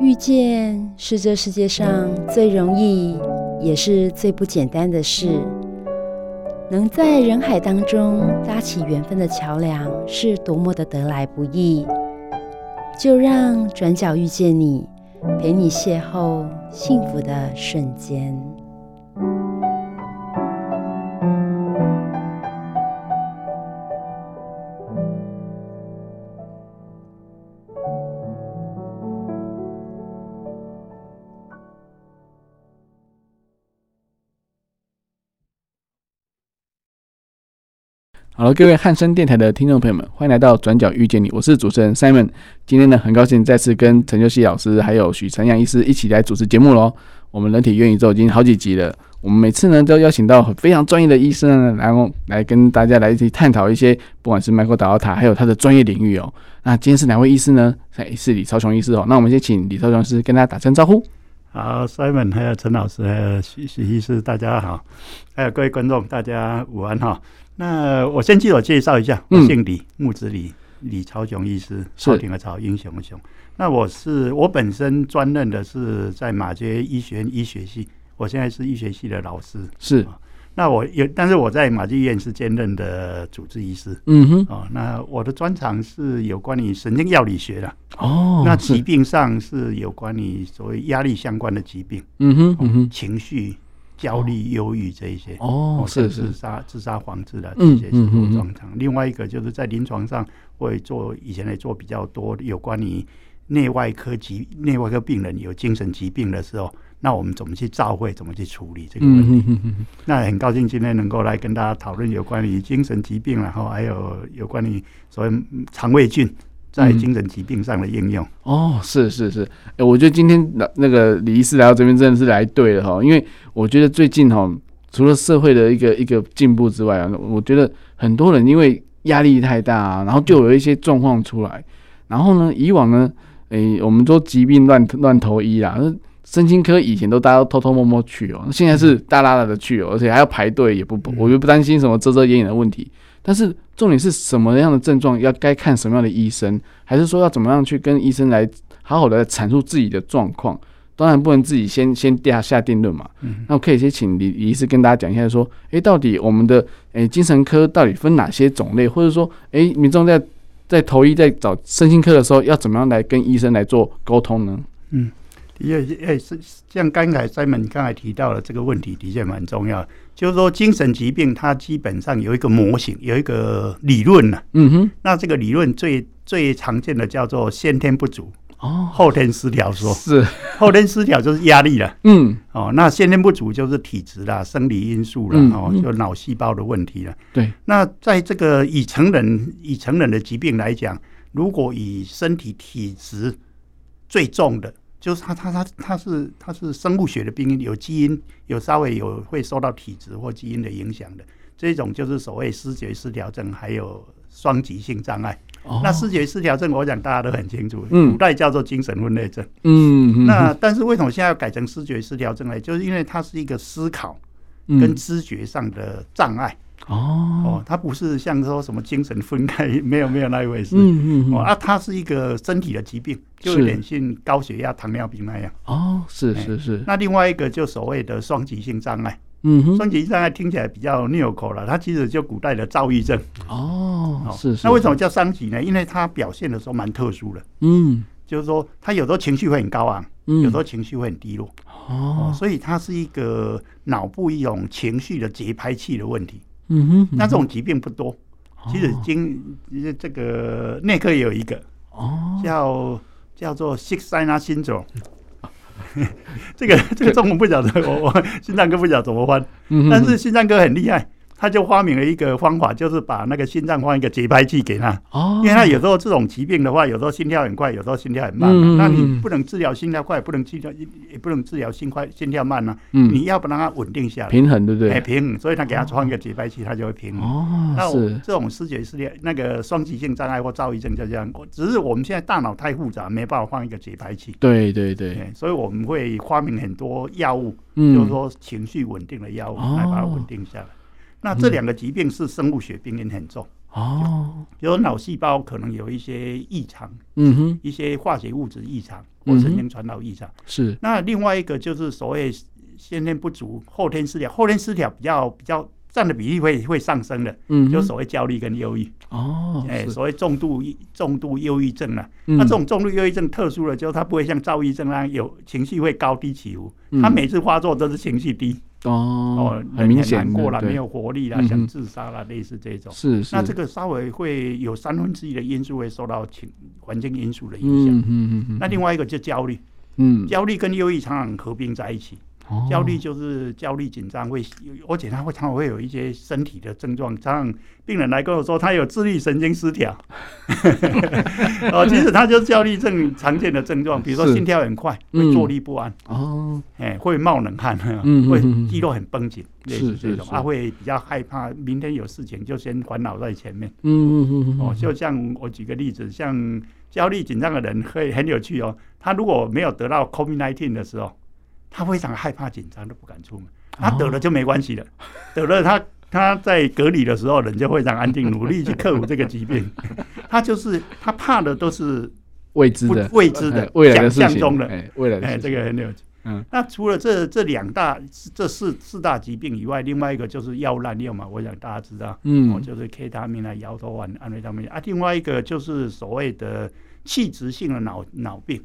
遇见是这世界上最容易，也是最不简单的事。能在人海当中搭起缘分的桥梁，是多么的得来不易。就让转角遇见你，陪你邂逅幸福的瞬间。好，各位汉声电台的听众朋友们，欢迎来到《转角遇见你》，我是主持人 Simon。今天呢，很高兴再次跟陈秀熙老师还有许承阳医师一起来主持节目喽。我们人体元宇宙已经好几集了，我们每次呢都邀请到非常专业的医生呢，然后来跟大家来一起探讨一些，不管是麦克达奥塔，还有他的专业领域哦。那今天是哪位医师呢？是李超雄医师哦。那我们先请李超雄医师跟大家打声招呼。好，Simon，还有陈老师，还有许许医师，大家好。还有各位观众，大家午安哈。那我先自我介绍一下，我姓李，木子李，李朝雄医师，朝廷的朝，英雄的雄。那我是我本身专任的是在马偕医学院医学系，我现在是医学系的老师。是，那我有，但是我在马偕医院是兼任的主治医师。嗯哼，哦，那我的专长是有关于神经药理学的。哦，那疾病上是有关于所谓压力相关的疾病。嗯哼，嗯哼，情绪。焦虑、忧郁这一些哦，是是自杀、自杀防治的这些生活状况。另外一个就是在临床上会做，以前也做比较多有关于内外科疾、内外科病人有精神疾病的时候，那我们怎么去照会，怎么去处理这个问题？那很高兴今天能够来跟大家讨论有关于精神疾病，然后还有有关于所谓肠胃菌。在精神疾病上的应用、嗯、哦，是是是，哎，我觉得今天那那个李医师来到这边真的是来对了哈，因为我觉得最近哈，除了社会的一个一个进步之外啊，我觉得很多人因为压力太大啊，然后就有一些状况出来，然后呢，以往呢，哎，我们说疾病乱乱投医啦，那身心科以前都大家都偷偷摸摸去哦，现在是大拉拉的去哦，而且还要排队，也不，我就不担心什么遮遮掩掩的问题。但是重点是什么样的症状要该看什么样的医生，还是说要怎么样去跟医生来好好的阐述自己的状况？当然不能自己先 先下下定论嘛。嗯，那我可以先请李李医师跟大家讲一下，说，哎，到底我们的诶、欸、精神科到底分哪些种类，或者说，哎，民众在在投医在找身心科的时候，要怎么样来跟医生来做沟通呢？嗯。的确，哎，是像刚才 Simon 刚才提到的这个问题，的确蛮重要。就是说，精神疾病它基本上有一个模型，有一个理论呢。嗯哼。那这个理论最最常见的叫做先天不足哦，后天失调说。是。后天失调就是压力了。嗯。哦，那先天不足就是体质啦、生理因素啦，哦，就脑细胞的问题了。对。那在这个以成人以成人的疾病来讲，如果以身体体质最重的。就是他他他他是他是生物学的病因，有基因有稍微有会受到体质或基因的影响的这种，就是所谓视觉失调症，还有双极性障碍。哦、那视觉失调症，我讲大家都很清楚，古代叫做精神分裂症。嗯，那但是为什么现在要改成视觉失调症呢？就是因为它是一个思考跟知觉上的障碍。哦哦，它不是像说什么精神分开，没有没有那一回事。嗯嗯哦啊，它是一个身体的疾病，就有点像高血压、糖尿病那样。哦，是是是。那另外一个就所谓的双极性障碍。嗯哼，双极性障碍听起来比较拗口了，它其实就古代的躁郁症。哦，是是。那为什么叫双极呢？因为它表现的时候蛮特殊的。嗯，就是说它有时候情绪会很高昂，嗯有时候情绪会很低落。哦，所以它是一个脑部一种情绪的节拍器的问题。嗯哼，那这种疾病不多，其实经这个内科也有一个哦，叫叫做 Shigella syndrome，这个这个中文不晓得，我我心脏科不晓得怎么翻，但是心脏科很厉害。他就发明了一个方法，就是把那个心脏放一个节拍器给他。哦，因为他有时候这种疾病的话，有时候心跳很快，有时候心跳很慢。嗯，那你不能治疗心跳快，不能治疗也不能治疗心快心跳慢呢？嗯，你要不让它稳定下来，平衡对不对？哎，平衡。所以他给他放一个节拍器，他就会平衡。哦，那这种视觉失调，那个双极性障碍或躁郁症就这样。只是我们现在大脑太复杂，没办法放一个节拍器。对对对。所以我们会发明很多药物，就是说情绪稳定的药物来把它稳定下来。那这两个疾病是生物学病因很重，哦，比如脑细胞可能有一些异常，嗯哼，一些化学物质异常或神经传导异常。是。那另外一个就是所谓先天不足、后天失调，后天失调比较比较占的比例会会上升的，嗯，就所谓焦虑跟忧郁。哦，哎，所谓重度重度忧郁症啊，那这种重度忧郁症特殊了，就是它不会像躁郁症那样有情绪会高低起伏，它每次发作都是情绪低。哦，很明显，难过了，没有活力了，想自杀了，类似这种。是是。那这个稍微会有三分之一的因素会受到情环境因素的影响。嗯嗯嗯。那另外一个就焦虑，嗯，焦虑跟忧郁常常合并在一起。焦虑就是焦虑紧张，会，而且他会常常会有一些身体的症状。常常病人来跟我说，他有自律神经失调。哦，其实他就是焦虑症常见的症状，比如说心跳很快，会坐立不安。哦，哎，会冒冷汗，会肌肉很绷紧，类似这种。他会比较害怕明天有事情，就先烦恼在前面。嗯嗯嗯。哦，就像我举个例子，像焦虑紧张的人会很有趣哦。他如果没有得到 COVID-19 的时候。他非常害怕紧张，都不敢出门。他得了就没关系了，得了他他在隔离的时候，人就非常安定，努力去克服这个疾病。他就是他怕的都是未知的、未知的、想象中的。哎，未来的，哎，这个很有趣。嗯，那除了这这两大、这四四大疾病以外，另外一个就是药物滥用嘛。我想大家知道，嗯，就是 K 他命啊、摇头丸、安非他命啊。另外一个就是所谓的器质性的脑脑病。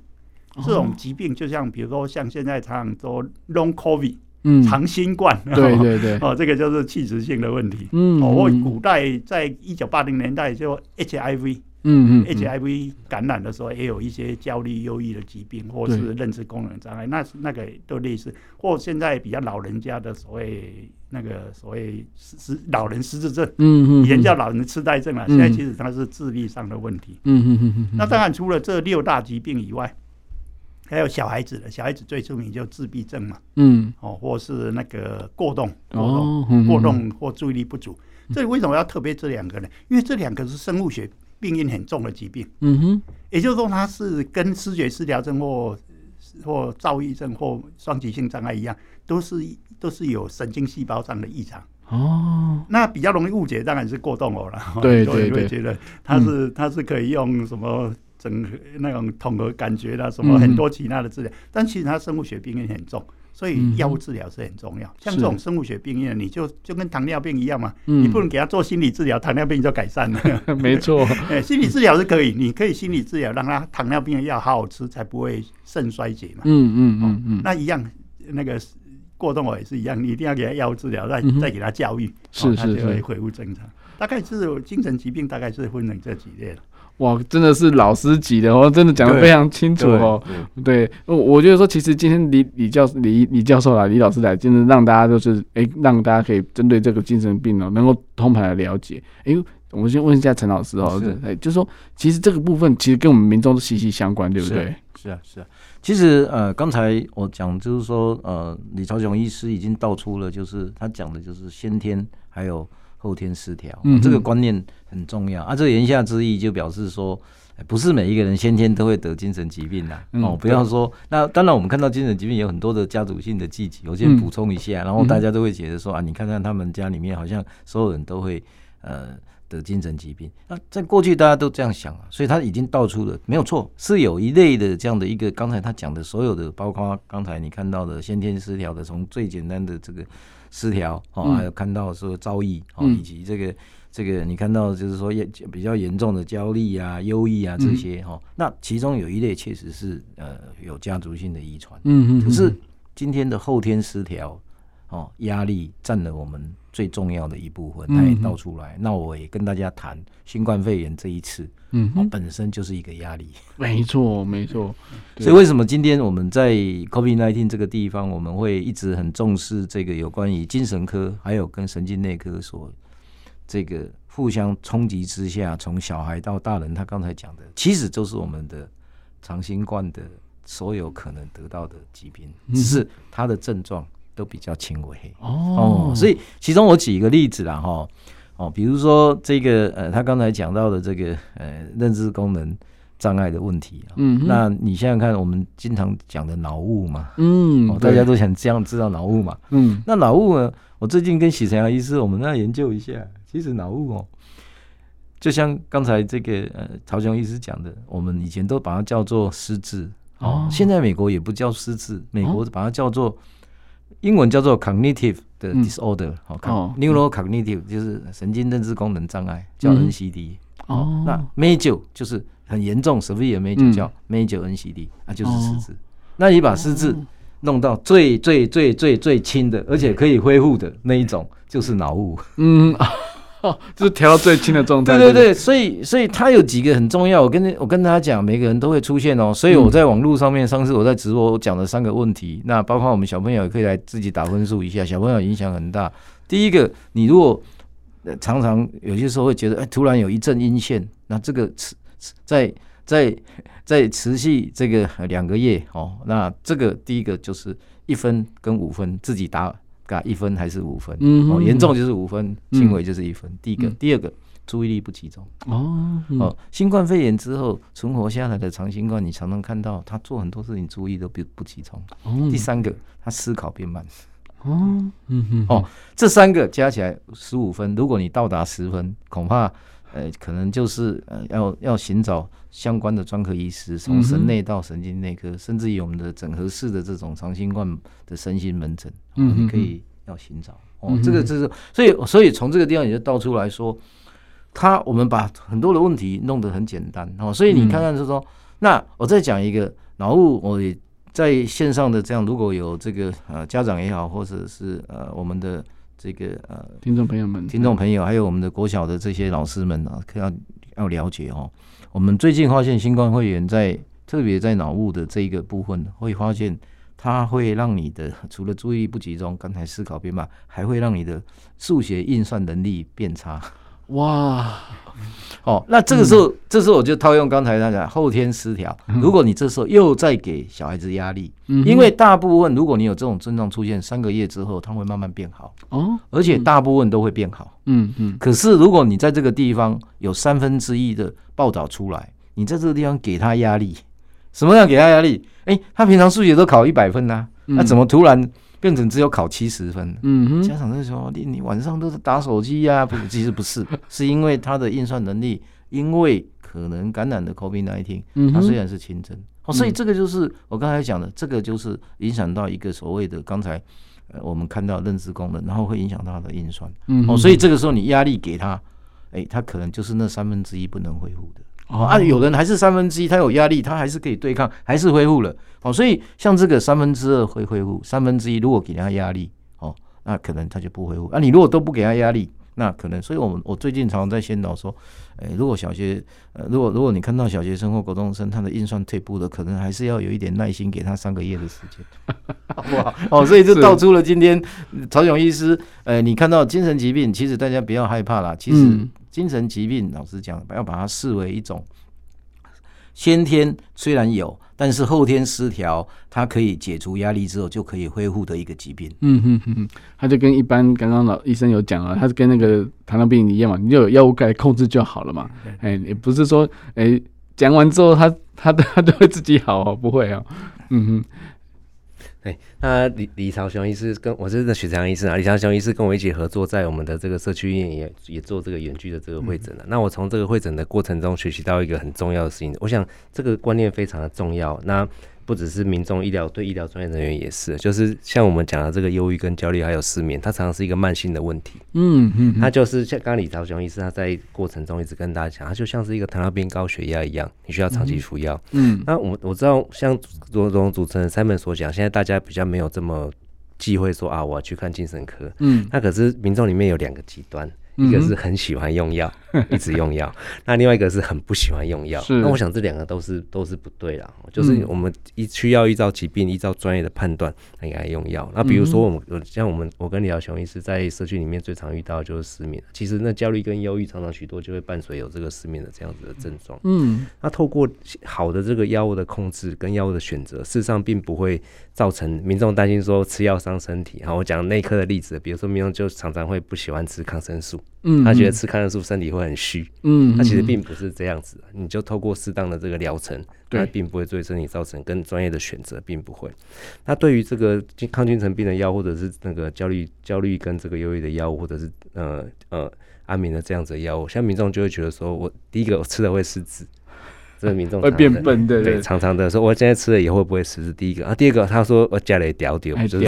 这种疾病就像，比如说像现在常常说 Long COVID，嗯，长新冠，对对对，哦，这个就是器质性的问题，嗯，哦，或古代在一九八零年代就 HIV，嗯嗯，HIV 感染的时候也有一些焦虑、忧郁的疾病，或是认知功能障碍，那那个都类似，或现在比较老人家的所谓那个所谓失老人失智症，嗯嗯，以前叫老人痴呆症啊，现在其实它是智力上的问题，嗯嗯嗯嗯，那当然除了这六大疾病以外。还有小孩子的小孩子最出名就自闭症嘛，嗯，哦，或是那个过动，过动，过动或注意力不足。这里为什么要特别这两个呢？因为这两个是生物学病因很重的疾病，嗯哼，也就是说它是跟失觉失调症或或躁郁症或双极性障碍一样，都是都是有神经细胞上的异常。哦，那比较容易误解当然是过动哦了，对 对对，会觉得它是它是可以用什么？整个那种统合感觉的什么很多其他的治疗，但其实它生物学病因很重，所以药物治疗是很重要。像这种生物学病因，你就就跟糖尿病一样嘛，你不能给他做心理治疗，糖尿病就改善了。没错，哎，心理治疗是可以，你可以心理治疗，让他糖尿病的药好好吃，才不会肾衰竭嘛。嗯嗯嗯嗯，那一样，那个过动也是一样，你一定要给他药物治疗，再再给他教育，是他就会恢复正常。大概是精神疾病，大概是分成这几类了。哇，真的是老师级的哦，真的讲的非常清楚哦。对，对，我我觉得说，其实今天李李教李李教授来，李老师来，真的让大家就是，哎，让大家可以针对这个精神病哦，能够通盘来了解。哎，我们先问一下陈老师哦，哎，就是说，其实这个部分其实跟我们民众都息息相关，对不对？是啊，是啊。其实呃，刚才我讲就是说，呃，李朝雄医师已经道出了，就是他讲的就是先天还有。后天失调，嗯、这个观念很重要啊！这个言下之意就表示说，不是每一个人先天都会得精神疾病的、哦。不要说，那当然我们看到精神疾病有很多的家族性的积集，我先补充一下，嗯、然后大家都会觉得说啊，你看看他们家里面好像所有人都会呃得精神疾病。那在过去大家都这样想啊，所以他已经道出了没有错，是有一类的这样的一个，刚才他讲的所有的，包括刚才你看到的先天失调的，从最简单的这个。失调哦，还有看到说躁郁哦，以及这个这个你看到就是说比较严重的焦虑啊、忧郁啊这些哦，那其中有一类确实是呃有家族性的遗传，嗯嗯，可是今天的后天失调哦，压力占了我们最重要的一部分，它也倒出来。那我也跟大家谈新冠肺炎这一次。嗯，本身就是一个压力，没错，没错。所以为什么今天我们在 COVID-19 这个地方，我们会一直很重视这个有关于精神科，还有跟神经内科所这个互相冲击之下，从小孩到大人，他刚才讲的，其实就是我们的长新冠的所有可能得到的疾病，只是他的症状都比较轻微。哦，所以其中我举一个例子啦，哈。哦，比如说这个呃，他刚才讲到的这个呃，认知功能障碍的问题，嗯，那你想想看，我们经常讲的脑雾嘛，嗯，哦，大家都想这样知道脑雾嘛，嗯，那脑雾呢，我最近跟许成阳医师我们那研究一下，其实脑雾哦，就像刚才这个呃曹雄医师讲的，我们以前都把它叫做失智。哦，现在美国也不叫失智，美国把它叫做英文叫做 cognitive 的 disorder，好，neurocognitive 就是神经认知功能障碍，叫 NCD 哦。那 major 就是很严重，severe major 叫 major NCD，那就是失智。那你把失智弄到最最最最最轻的，而且可以恢复的那一种，就是脑雾。嗯。哦，就是调到最轻的状态。对对对，所以所以它有几个很重要。我跟我跟大家讲，每个人都会出现哦。所以我在网络上面，上次我在直播我讲的三个问题，那包括我们小朋友也可以来自己打分数一下。小朋友影响很大。第一个，你如果常常有些时候会觉得，哎，突然有一阵阴线，那这个持在在在持续这个两个月哦，那这个第一个就是一分跟五分自己打。一分还是五分？嗯，哦，严重就是五分，轻微就是一分。第一个，第二个，注意力不集中。哦，哦，新冠肺炎之后存活下来的长新冠，你常常看到他做很多事情注意都不不集中。第三个，他思考变慢。哦，嗯哼，哦，这三个加起来十五分，如果你到达十分，恐怕呃，可能就是呃，要要寻找相关的专科医师，从神内到神经内科，甚至于我们的整合式的这种长新冠的身心门诊，嗯，你可以。要寻找。哦，这个就是，所以所以从这个地方也就道出来说，他我们把很多的问题弄得很简单哦，所以你看看就是说，那我再讲一个脑雾，我也在线上的这样，如果有这个呃家长也好，或者是呃我们的这个呃听众朋友们、听众朋友，还有我们的国小的这些老师们啊，要要了解哦，我们最近发现新冠肺炎在特别在脑雾的这一个部分会发现。它会让你的除了注意力不集中，刚才思考变慢，还会让你的数学运算能力变差。哇，哦，那这个时候，嗯、这时候我就套用刚才那个后天失调。如果你这时候又再给小孩子压力，嗯、因为大部分如果你有这种症状出现，三个月之后，它会慢慢变好。哦，而且大部分都会变好。嗯嗯。可是如果你在这个地方有三分之一的报道出来，你在这个地方给他压力。什么样给他压力？哎、欸，他平常数学都考一百分呐、啊，那、嗯、怎么突然变成只有考七十分？嗯哼，家长就说：“你你晚上都是打手机呀、啊？”不，其实不是，是因为他的运算能力，因为可能感染的 COVID-19，他虽然是轻症，哦，所以这个就是我刚才讲的，这个就是影响到一个所谓的刚才呃我们看到认知功能，然后会影响到他的运算。嗯，哦，所以这个时候你压力给他，哎、欸，他可能就是那三分之一不能恢复的。哦啊，有人还是三分之一，他有压力，他还是可以对抗，还是恢复了。哦，所以像这个三分之二会恢复，三分之一如果给他压力，哦，那可能他就不恢复。啊，你如果都不给他压力，那可能，所以我们我最近常常在宣导说，诶，如果小学，呃，如果如果你看到小学生或高中生他的运算退步了，可能还是要有一点耐心，给他三个月的时间，好不好？哦，所以就道出了今天曹勇医师，呃，你看到精神疾病，其实大家不要害怕啦，其实。嗯精神疾病，老实讲，要把它视为一种先天虽然有，但是后天失调，它可以解除压力之后就可以恢复的一个疾病。嗯哼哼哼，它就跟一般刚刚老医生有讲了，它是跟那个糖尿病一样嘛，你就有药物来控制就好了嘛。哎，也不是说哎讲完之后他他他都会自己好哦，不会哦。嗯哼。对，那李李朝雄医师跟我是那许长医师啊，李朝雄医师跟我一起合作，在我们的这个社区医院也也做这个远距的这个会诊了。嗯、那我从这个会诊的过程中学习到一个很重要的事情，我想这个观念非常的重要。那不只是民众医疗，对医疗专业人员也是，就是像我们讲的这个忧郁跟焦虑还有失眠，它常常是一个慢性的问题。嗯嗯，它就是像刚刚李朝雄医师他在过程中一直跟大家讲，它就像是一个糖尿病高血压一样，你需要长期服药。嗯，那我我知道像罗总主持人 Simon 所讲，现在大家比较没有这么忌讳说啊，我要去看精神科。嗯，那可是民众里面有两个极端。一个是很喜欢用药，一直用药；那另外一个是很不喜欢用药。那我想这两个都是都是不对啦。就是我们依需要依照疾病、依照专业的判断来给他用药。那比如说我们像我们我跟李朝雄医师在社区里面最常遇到的就是失眠。其实那焦虑跟忧郁常常许多就会伴随有这个失眠的这样子的症状。嗯，那透过好的这个药物的控制跟药物的选择，事实上并不会造成民众担心说吃药伤身体。好，我讲内科的例子，比如说民众就常常会不喜欢吃抗生素。嗯，他觉得吃抗生素身体会很虚，嗯，他其实并不是这样子，你就透过适当的这个疗程，对，并不会对身体造成更专业的选择，并不会。那对于这个抗精神病的药，或者是那个焦虑、焦虑跟这个忧郁的药物，或者是呃呃安眠的这样子的药物，像民众就会觉得说，我第一个我吃了会失智。这个民众会变笨，对对，常常的说，我现在吃了以后会不会失智？第一个啊，第二个他说我家里屌屌，就是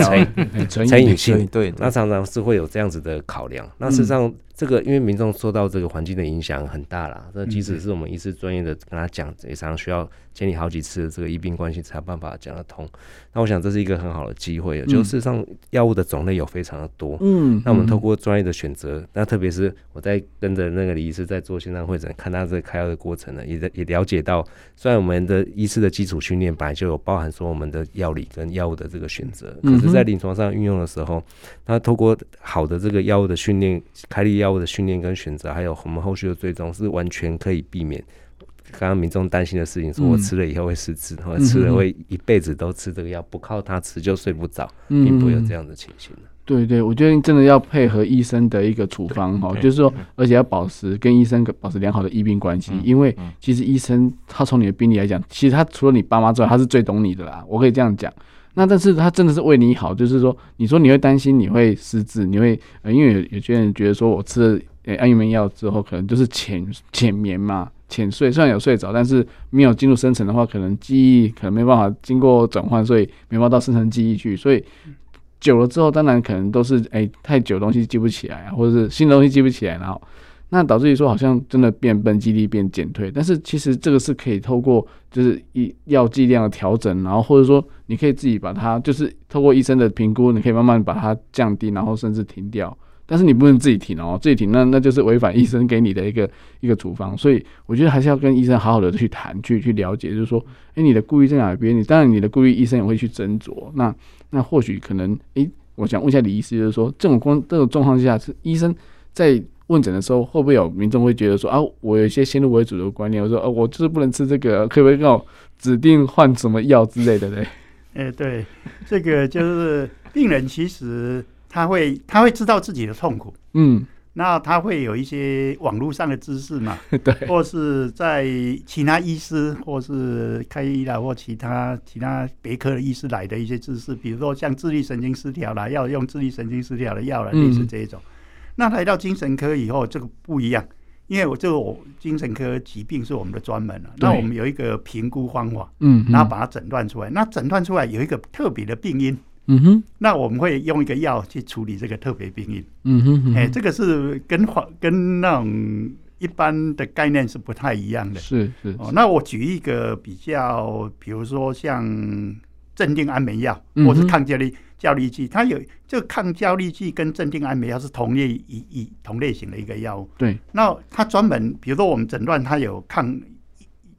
成 成瘾性，对，那常常是会有这样子的考量。那事实上。这个因为民众受到这个环境的影响很大啦，这即使是我们医师专业的跟他讲，也常常需要建立好几次的这个医病关系才有办法讲得通。那我想这是一个很好的机会，就事实上药物的种类有非常的多，嗯，那我们透过专业的选择，那特别是我在跟着那个李医师在做线上会诊，看他这个开药的过程呢，也也了解到，虽然我们的医师的基础训练本来就有包含说我们的药理跟药物的这个选择，可是，在临床上运用的时候，那透过好的这个药物的训练，开立药。的训练跟选择，还有我们后续的追踪，是完全可以避免刚刚民众担心的事情。说我吃了以后会失智，或者吃了会一辈子都吃这个药，不靠它吃就睡不着，并不会有这样的情形。对对，我觉得真的要配合医生的一个处方哈，就是说，而且要保持跟医生保持良好的医病关系，因为其实医生他从你的病例来讲，其实他除了你爸妈之外，他是最懂你的啦。我可以这样讲。那但是他真的是为你好，就是说，你说你会担心你会失智，你会，因为有有些人觉得说我吃了安眠药之后，可能就是浅浅眠嘛，浅睡，虽然有睡着，但是没有进入深层的话，可能记忆可能没办法经过转换，所以没办法到深层记忆去，所以久了之后，当然可能都是哎、太久东西记不起来啊，或者是新的东西记不起来，然后。那导致于说好像真的变笨，记忆力变减退，但是其实这个是可以透过就是医药剂量的调整，然后或者说你可以自己把它就是透过医生的评估，你可以慢慢把它降低，然后甚至停掉。但是你不能自己停哦，自己停那那就是违反医生给你的一个一个处方。所以我觉得还是要跟医生好好的去谈，去去了解，就是说，哎，你的顾虑在哪边？你当然你的顾虑，医生也会去斟酌。那那或许可能，哎，我想问一下李医师，就是说这种光这种状况下，是医生在。问诊的时候，会不会有民众会觉得说啊，我有一些先入为主的观念，我说啊，我就是不能吃这个，可不可以让我指定换什么药之类的嘞？哎、欸，对，这个就是病人其实他会他会知道自己的痛苦，嗯，那他会有一些网络上的知识嘛，对，或是在其他医师或是开医啦，或其他其他别科的医师来的一些知识，比如说像自律神经失调啦，要用自律神经失调的药啦，类似这一种。嗯那来到精神科以后，这个不一样，因为我这个我精神科疾病是我们的专门了。那我们有一个评估方法，嗯，然后把它诊断出来。那诊断出来有一个特别的病因，嗯哼，那我们会用一个药去处理这个特别病因，嗯哼，哎，这个是跟跟那种一般的概念是不太一样的，是是。哦，那我举一个比较，比如说像镇定安眠药，或是抗焦虑。焦虑剂，它有这个抗焦虑剂跟镇定安眠药是同类一一同类型的一个药物。对，那它专门，比如说我们诊断它有抗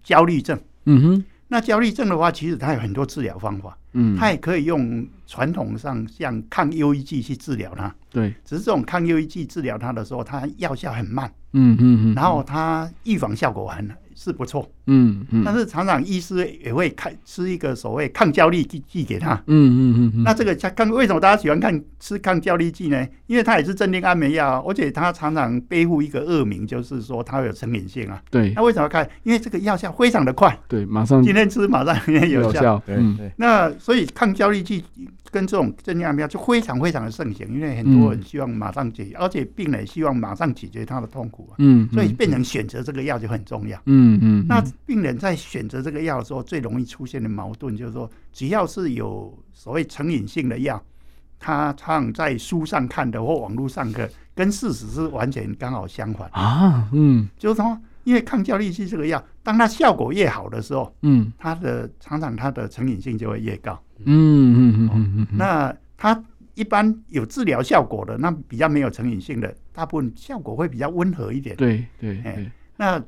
焦虑症。嗯哼，那焦虑症的话，其实它有很多治疗方法。嗯，它也可以用传统上像抗忧郁剂去治疗它。对，只是这种抗忧郁剂治疗它的时候，它药效很慢。嗯嗯嗯，然后它预防效果很是不错。嗯嗯，但是常常医师也会开吃一个所谓抗焦虑剂剂给他。嗯嗯嗯，那这个抗为什么大家喜欢看吃抗焦虑剂呢？因为它也是镇定安眠药，而且它常常背负一个恶名，就是说它会有成瘾性啊。对，那为什么要看？因为这个药效非常的快。对，马上今天吃马上明天有效。对对，那所以抗焦虑剂。跟这种镇定安眠药就非常非常的盛行，因为很多人希望马上解决，而且病人希望马上解决他的痛苦啊。嗯，所以变成选择这个药就很重要。嗯嗯。那病人在选择这个药的时候，最容易出现的矛盾就是说，只要是有所谓成瘾性的药，他常在书上看的或网络上的，跟事实是完全刚好相反啊。嗯，就是说。因为抗焦虑剂这个药，当它效果越好的时候，嗯，它的常常它的成瘾性就会越高，嗯嗯嗯嗯嗯。那它一般有治疗效果的，那比较没有成瘾性的，大部分效果会比较温和一点。对对，哎，那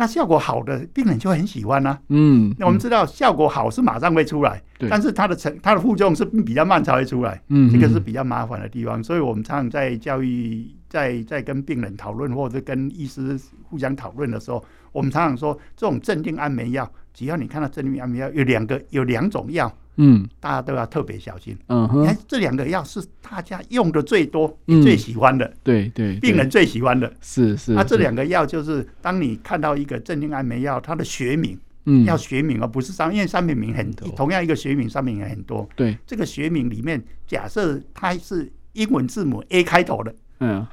那效果好的病人就很喜欢啊。嗯，那我们知道效果好是马上会出来，但是它的成它的副作用是比较慢才会出来，嗯，这个是比较麻烦的地方。所以我们常常在教育。在在跟病人讨论或者跟医师互相讨论的时候，我们常常说，这种镇定安眠药，只要你看到镇定安眠药有两个有两种药，嗯，大家都要特别小心。嗯哼，你看这两个药是大家用的最多、嗯、最喜欢的，对对，病人最喜欢的，是是。那这两个药就是，当你看到一个镇定安眠药，它的学名，嗯，要学名而不是商，因为商品名很多，同样一个学名商品也很多。对，这个学名里面，假设它是英文字母 A 开头的，嗯。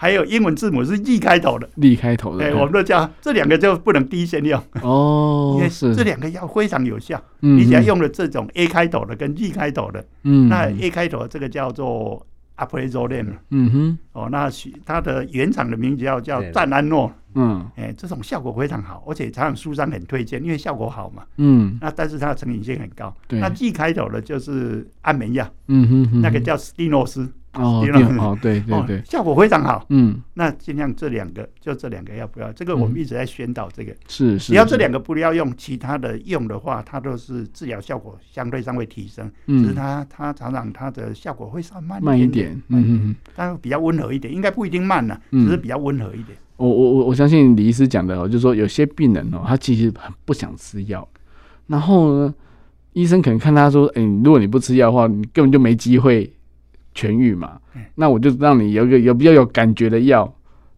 还有英文字母是 “E” 开头的，“E” 开头的，哎，我们都叫这两个就不能第一线用。哦，因为是。这两个药非常有效。你只要用了这种 “A” 开头的跟 “E” 开头的，嗯，那 “A” 开头的这个叫做 Alprazolam，嗯哼，哦，那它的原厂的名字叫叫赞安诺，嗯，哎，这种效果非常好，而且常常书上很推荐，因为效果好嘛，嗯，那但是它的成瘾性很高。那 “G” 开头的就是安眠药，嗯哼，那个叫斯蒂诺斯。哦，哦，对对对，效果非常好。嗯，那尽量这两个，就这两个要不要？这个我们一直在宣导这个。是是。只要这两个不要用，其他的用的话，它都是治疗效果相对上会提升。嗯。只是它它常常它的效果会稍慢慢一点。嗯嗯嗯。但比较温和一点，应该不一定慢了，只是比较温和一点。我我我我相信李医师讲的哦，就是说有些病人哦，他其实很不想吃药，然后呢，医生可能看他说，哎，如果你不吃药的话，你根本就没机会。痊愈嘛，那我就让你有一个有比较有感觉的药，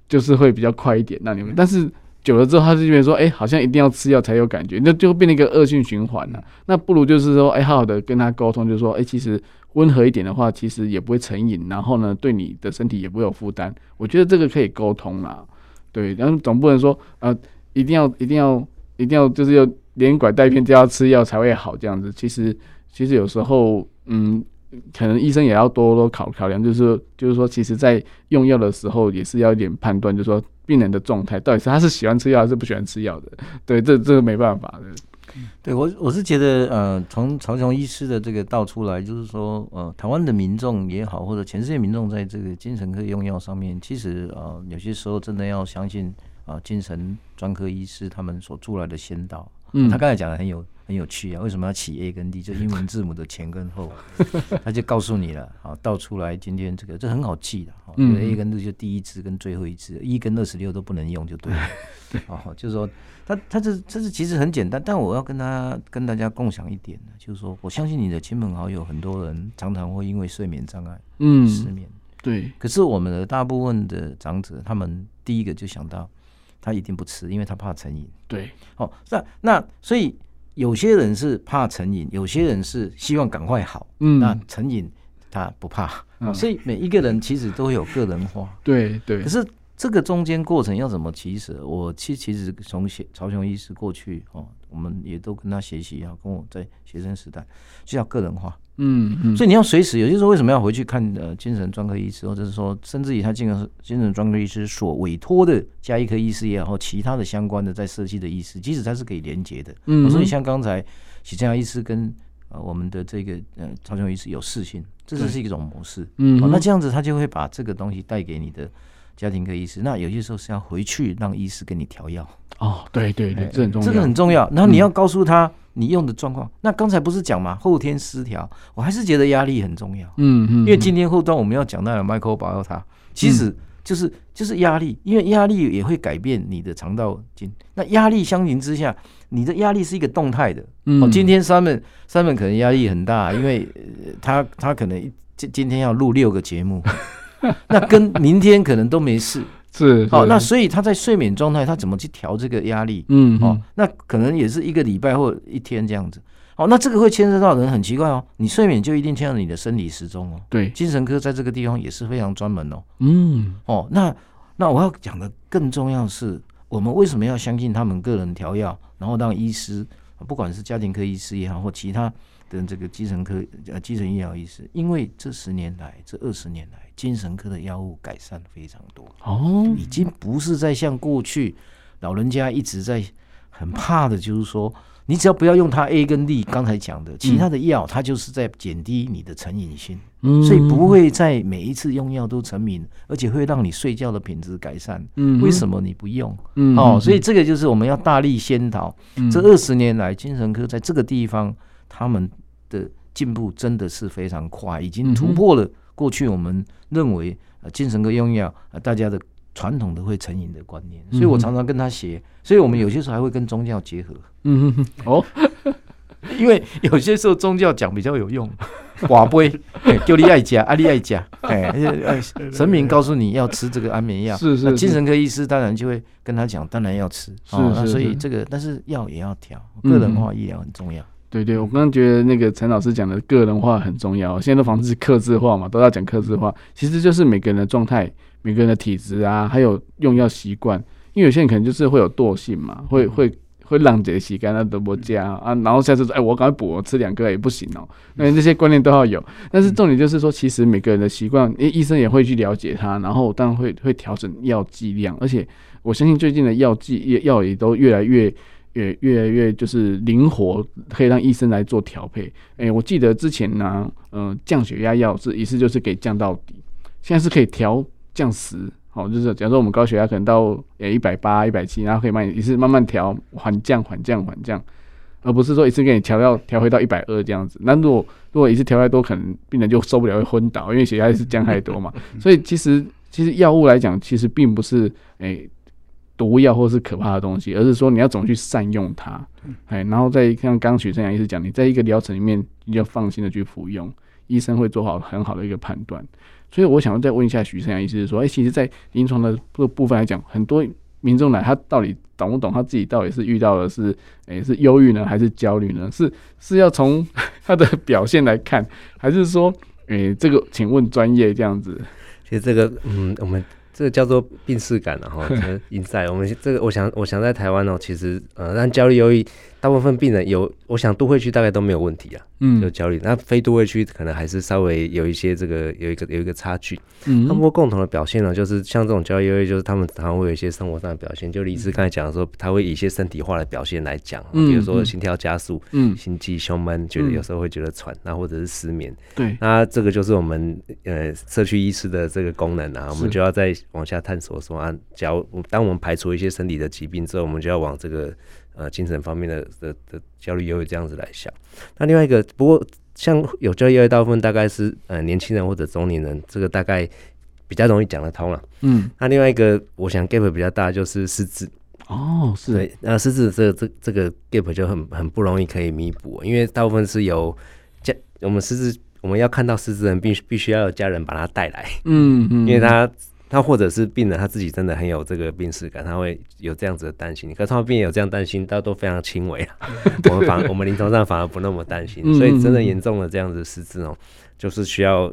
就是会比较快一点。那你们，但是久了之后，他就觉得说，哎、欸，好像一定要吃药才有感觉，那就变成一个恶性循环了。那不如就是说，哎、欸，好好的跟他沟通，就是说，哎、欸，其实温和一点的话，其实也不会成瘾，然后呢，对你的身体也不会有负担。我觉得这个可以沟通啦，对，然后总不能说，呃，一定要一定要一定要就是要连拐带骗就要吃药才会好这样子。其实其实有时候，嗯。可能医生也要多多考考量，就是就是说，其实，在用药的时候也是要一点判断，就是说，病人的状态到底是他是喜欢吃药还是不喜欢吃药的。对，这这个没办法的。对我我是觉得，呃，从曹雄医师的这个道出来，就是说，呃，台湾的民众也好，或者全世界民众在这个精神科用药上面，其实呃，有些时候真的要相信啊、呃，精神专科医师他们所出来的先导。嗯，他刚才讲的很有很有趣啊，为什么要起 A 跟 D？就英文字母的前跟后，他就告诉你了。好，倒出来今天这个这很好记的。嗯，A 跟 D 就第一支跟最后一支，一跟二十六都不能用就对了。哦，就是说他他这这是其实很简单，但我要跟他跟大家共享一点呢，就是说我相信你的亲朋好友很多人常常会因为睡眠障碍，嗯，失眠。对。可是我们的大部分的长者，他们第一个就想到。他一定不吃，因为他怕成瘾。对，哦，那那所以有些人是怕成瘾，有些人是希望赶快好。嗯，那成瘾他不怕，嗯，所以每一个人其实都有个人化。对对。可是这个中间过程要怎么取舍？我其其实从曹雄医师过去哦，我们也都跟他学习啊，跟我在学生时代就要个人化。嗯，嗯，所以你要随时，有些时候为什么要回去看呃精神专科医师，或者是说甚至于他精神精神专科医师所委托的加医科医师也好，其他的相关的在设计的医师，即使他是可以连接的。嗯，所以像刚才许正阳医师跟呃我们的这个呃曹雄医师有视讯，这只是一种模式。嗯，那这样子他就会把这个东西带给你的家庭科医师。那有些时候是要回去让医师给你调药。哦，对对对，这很重要，这个很重要。然后你要告诉他。你用的状况，那刚才不是讲嘛？后天失调，我还是觉得压力很重要。嗯嗯，因为今天后端我们要讲到的 microbiota，其实就是就是压力，因为压力也会改变你的肠道菌。那压力相形之下，你的压力是一个动态的。哦，今天 Simon Simon 可能压力很大，因为他他可能今今天要录六个节目，那跟明天可能都没事。是，好，那所以他在睡眠状态，他怎么去调这个压力？嗯，哦，那可能也是一个礼拜或一天这样子。好，那这个会牵涉到人很奇怪哦，你睡眠就一定牵涉你的生理时钟哦。对，精神科在这个地方也是非常专门哦。嗯，哦，那那我要讲的更重要是，我们为什么要相信他们个人调药，然后让医师，不管是家庭科医师也好，或其他的这个精神科呃基层医疗医师，因为这十年来，这二十年来。精神科的药物改善非常多。哦，已经不是在像过去老人家一直在很怕的，就是说你只要不要用它 A 跟 D，刚才讲的其他的药，它就是在减低你的成瘾性，所以不会在每一次用药都成瘾，而且会让你睡觉的品质改善。为什么你不用？哦，所以这个就是我们要大力宣导。这二十年来，精神科在这个地方他们的进步真的是非常快，已经突破了。过去我们认为，呃，精神科用药，呃，大家的传统的会成瘾的观念，所以我常常跟他学，所以我们有些时候还会跟宗教结合。嗯哼，哦，因为有些时候宗教讲比较有用，寡杯，叫你爱加，阿你爱加，哎，神明告诉你要吃这个安眠药，是是，精神科医师当然就会跟他讲，当然要吃，是是，所以这个，但是药也要调，个人化医疗很重要。对对，我刚刚觉得那个陈老师讲的个人化很重要。现在的房子是客制化嘛，都要讲客制化，其实就是每个人的状态、每个人的体质啊，还有用药习惯。因为有些人可能就是会有惰性嘛，会会会浪这个洗干那都不加啊，然后下次说，哎，我赶快补，我吃两个也不行哦。那这些观念都要有。但是重点就是说，其实每个人的习惯，诶，医生也会去了解他，然后当然会会调整药剂量，而且我相信最近的药剂药也都越来越。越越来越就是灵活，可以让医生来做调配。哎、欸，我记得之前呢，嗯、呃，降血压药是一次就是给降到底，现在是可以调降十，好，就是假如说我们高血压可能到诶一百八、一百七，然后可以慢一次慢慢调，缓降、缓降、缓降，而不是说一次给你调到调回到一百二这样子。那如果如果一次调太多，可能病人就受不了会昏倒，因为血压是降太多嘛。所以其实其实药物来讲，其实并不是诶。欸毒药或是可怕的东西，而是说你要怎么去善用它，哎、嗯，然后再像刚刚许生阳医师讲，你在一个疗程里面，你要放心的去服用，医生会做好很好的一个判断。所以我想再问一下许生阳医师说，哎、欸，其实，在临床的这个部分来讲，很多民众来，他到底懂不懂他自己到底是遇到的是，哎、欸，是忧郁呢，还是焦虑呢？是是要从 他的表现来看，还是说，哎、欸，这个请问专业这样子？其实这个，嗯，我们。这个叫做病逝感，然后 inside 我们这个，我想，我想在台湾哦，其实，呃，让焦虑、忧郁，大部分病人有，我想都会区大概都没有问题啊。嗯，就焦虑，那非都会区可能还是稍微有一些这个有一个有一个差距。嗯，他们共同的表现呢，就是像这种焦虑，就是他们常常会有一些生活上的表现。就李医师刚才讲的说，他会以一些身体化的表现来讲，比如说心跳加速，嗯，心悸、胸闷，觉得有时候会觉得喘，那或者是失眠。对，那这个就是我们呃社区医师的这个功能啊，我们就要再往下探索说啊，假如当我们排除一些身体的疾病之后，我们就要往这个。呃，精神方面的的的焦虑，忧郁这样子来想。那另外一个，不过像有焦虑忧郁，大部分大概是呃年轻人或者中年人，这个大概比较容易讲得通了。嗯，那另外一个，我想 gap 比较大就是失智。哦，是。对，那失智这这这个 gap 就很很不容易可以弥补，因为大部分是由家我们失智，我们要看到失智人必须必须要有家人把他带来。嗯嗯，因为他。他或者是病人他自己真的很有这个病史感，他会有这样子的担心。可是他们病人有这样担心，大家都非常轻微啊。我们反我们临床上反而不那么担心，所以真的严重的这样子失智哦，就是需要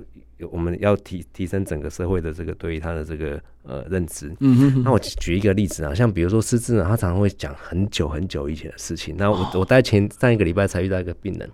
我们要提提升整个社会的这个对于他的这个。呃，认知。嗯哼，那我举一个例子啊，像比如说失智呢，他常常会讲很久很久以前的事情。那我我在前上一个礼拜才遇到一个病人，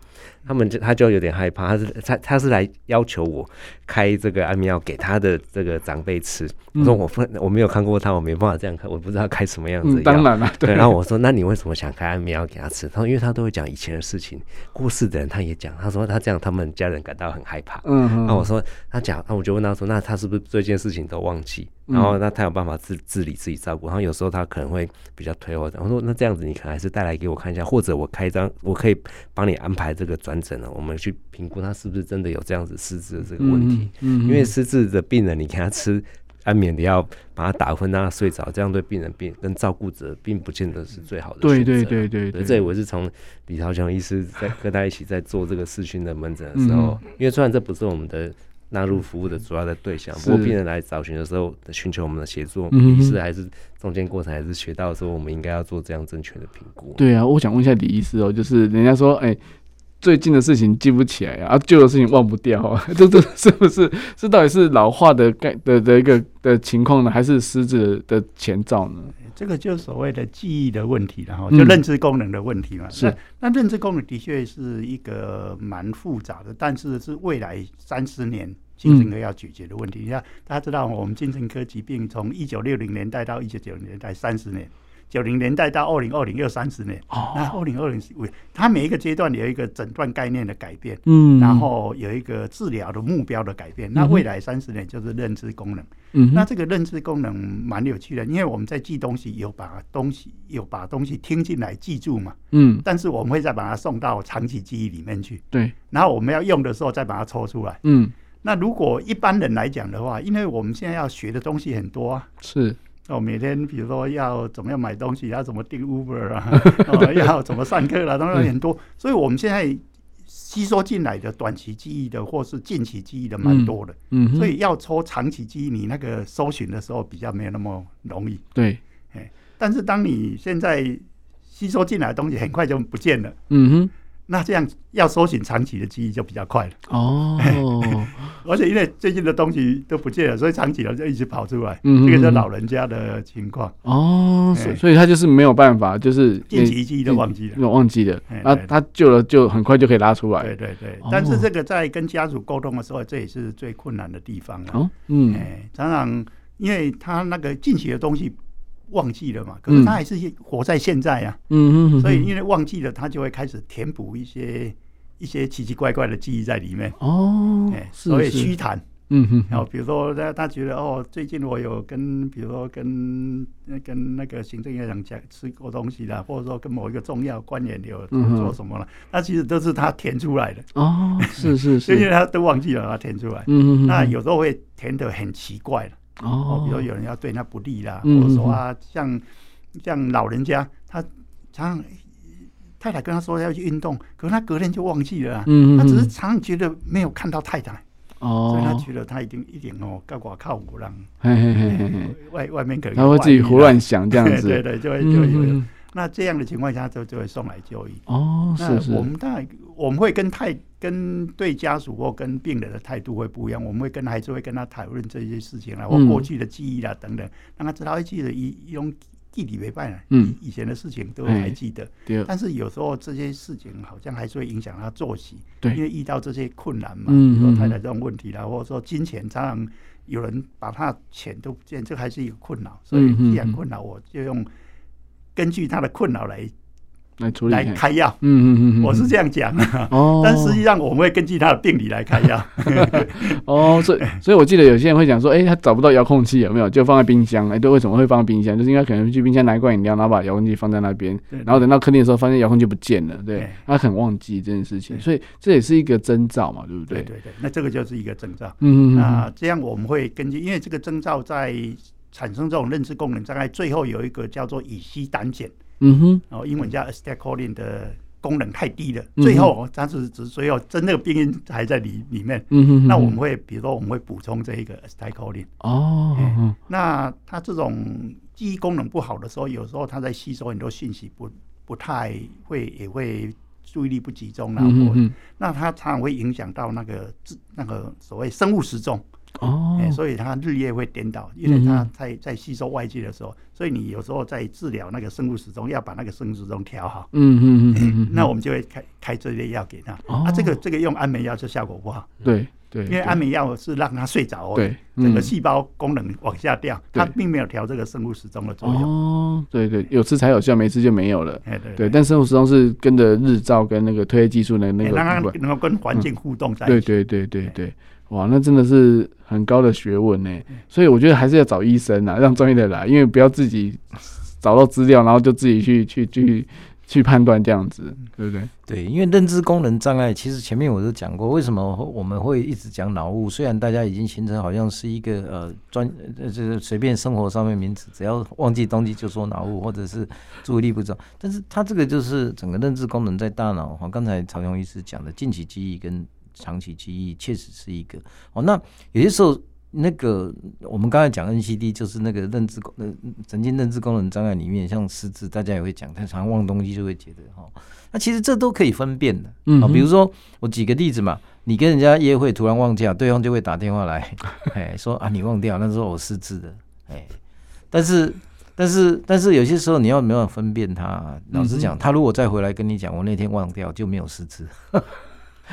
他们就他就有点害怕，他是他他是来要求我开这个安眠药给他的这个长辈吃。我说我分我没有看过他，我没办法这样开，我不知道开什么样子的药。当然了，对。然后我说，那你为什么想开安眠药给他吃？他说，因为他都会讲以前的事情，过世的人他也讲。他说他这样，他们家人感到很害怕。嗯嗯。那我说他讲，那我就问他说，那他是不是这件事情都忘记？然后那他有办法自自理自己照顾，然后有时候他可能会比较退后。我说那这样子你可能还是带来给我看一下，或者我开张我可以帮你安排这个转诊了，我们去评估他是不是真的有这样子失智的这个问题。嗯，因为失智的病人，你给他吃安眠的药，把他打昏让他睡着，这样对病人病跟照顾者并不见得是最好的选择。对对对对对，这我是从李朝强医师在跟他一起在做这个视讯的门诊的时候，因为虽然这不是我们的。纳入服务的主要的对象，不过病人来找寻的时候，寻求我们的协助，李医师还是中间过程还是学到说，我们应该要做这样正确的评估。对啊，我想问一下李医师哦，就是人家说，哎、欸，最近的事情记不起来啊，旧的事情忘不掉啊，这 这是不是这到底是老化的概的的一个的情况呢，还是失智的前兆呢？这个就是所谓的记忆的问题，然后就认知功能的问题嘛。是，那认知功能的确是一个蛮复杂的，但是是未来三十年。精神科要解决的问题，你看，大家知道我们精神科疾病从一九六零年代到一九九零年代三十年，九零年代到二零二零又三十年。哦，那二零二零为它每一个阶段有一个诊断概念的改变，嗯，然后有一个治疗的目标的改变。那未来三十年就是认知功能。嗯，那这个认知功能蛮有趣的，因为我们在记东西有把东西有把东西听进来记住嘛。嗯，但是我们会再把它送到长期记忆里面去。对，然后我们要用的时候再把它抽出来。嗯。那如果一般人来讲的话，因为我们现在要学的东西很多啊，是。哦，每天比如说要怎么样买东西，要怎么订 Uber 啊，哦，要怎么上课啦，当然很多，所以我们现在吸收进来的短期记忆的或是近期记忆的蛮多的，嗯，所以要抽长期记忆，你那个搜寻的时候比较没有那么容易，对，哎，但是当你现在吸收进来的东西很快就不见了，嗯哼。那这样要搜寻长期的记忆就比较快了哦。而且因为最近的东西都不见了，所以长期的就一直跑出来。嗯，这个是老人家的情况哦。所所以他就是没有办法，就是近期记忆都忘记了，忘记了。那，他救了就很快就可以拉出来。对对对。但是这个在跟家属沟通的时候，这也是最困难的地方了。哦，嗯，常常因为他那个近期的东西。忘记了嘛？可是他还是活在现在啊。嗯嗯。所以因为忘记了，他就会开始填补一些一些奇奇怪怪的记忆在里面。哦。哎，所以虚谈。嗯哼。然后比如说他他觉得哦，最近我有跟比如说跟跟那个行政院长讲吃过东西啦，或者说跟某一个重要官员有做什么了，那其实都是他填出来的。哦，是是是。因为他都忘记了，他填出来。嗯嗯。那有时候会填得很奇怪的。哦，比如有人要对他不利啦，嗯、或者说啊，像像老人家，他常常太太跟他说要去运动，可是他隔天就忘记了，嗯，他只是常常觉得没有看到太太，哦，所以他觉得他一定一点哦，高挂靠不让，外外面可能他会自己胡乱想这样子，对对，就会就会那这样的情况下，就就会送来就医。哦，是是。我们当然我们会跟太跟对家属或跟病人的态度会不一样。我们会跟孩子会跟他讨论这些事情啊，或过去的记忆啊等等，让他知道记得一用地理为伴了。嗯，以前的事情都还记得。对。但是有时候这些事情好像还是会影响他作息。对。因为遇到这些困难嘛，比如说太太这种问题啦，或者说金钱，常常有人把他钱都不见，这还是一个困扰。所以既然困扰，我就用。根据他的困扰来来处理来开药，嗯嗯嗯，我是这样讲哦，但实际上我们会根据他的病理来开药。哦，所以所以我记得有些人会讲说，哎，他找不到遥控器有没有？就放在冰箱。哎，对，为什么会放在冰箱？就是因为可能去冰箱拿一罐饮料，然后把遥控器放在那边，然后等到客厅的时候，发现遥控器不见了。对，他很忘记这件事情，所以这也是一个征兆嘛，对不对？对对对，那这个就是一个征兆。嗯嗯，那这样我们会根据，因为这个征兆在。产生这种认知功能障碍，最后有一个叫做乙烯胆碱，嗯哼，然后英文叫 acetylcholine 的功能太低了，嗯、最后它是只最后真的病因还在里里面，嗯哼，那我们会比如说我们会补充这一个 acetylcholine 哦、欸，那它这种记忆功能不好的时候，有时候它在吸收很多信息不不太会也会注意力不集中，然后、嗯、哼。那它常常会影响到那个那个所谓生物时钟。哦、欸，所以它日夜会颠倒，因为它在在吸收外界的时候，所以你有时候在治疗那个生物时钟，要把那个生物时钟调好。嗯嗯嗯，那我们就会开开这类药给他。哦、啊，这个这个用安眠药就效果不好。对对，因为安眠药是让他睡着，对，整个细胞功能往下掉，他并没有调这个生物时钟的作用。哦，对对，有吃才有效，没吃就没有了。对对，但生物时钟是跟着日照跟那个褪黑激素的那个，能够跟环境互动在一起。对对对对对。哇，那真的是很高的学问呢，所以我觉得还是要找医生啊，让专业的来，因为不要自己找到资料，然后就自己去去去去判断这样子，对不对？对，因为认知功能障碍，其实前面我都讲过，为什么我们会一直讲脑雾？虽然大家已经形成好像是一个呃专，就是随便生活上面名词，只要忘记东西就说脑雾，或者是注意力不足，但是它这个就是整个认知功能在大脑哈，刚才曹雄医师讲的近期记忆跟。长期记忆确实是一个。哦，那有些时候那个我们刚才讲 NCD 就是那个认知功能神经认知功能障碍里面，像失智，大家也会讲，他常常忘东西就会觉得哈，那其实这都可以分辨的，嗯，比如说我举个例子嘛，你跟人家约会突然忘记了，对方就会打电话来，哎，说啊你忘掉，那时候我失智的，哎，但是但是但是有些时候你要没办法分辨他，老实讲，他如果再回来跟你讲，我那天忘掉就没有失智。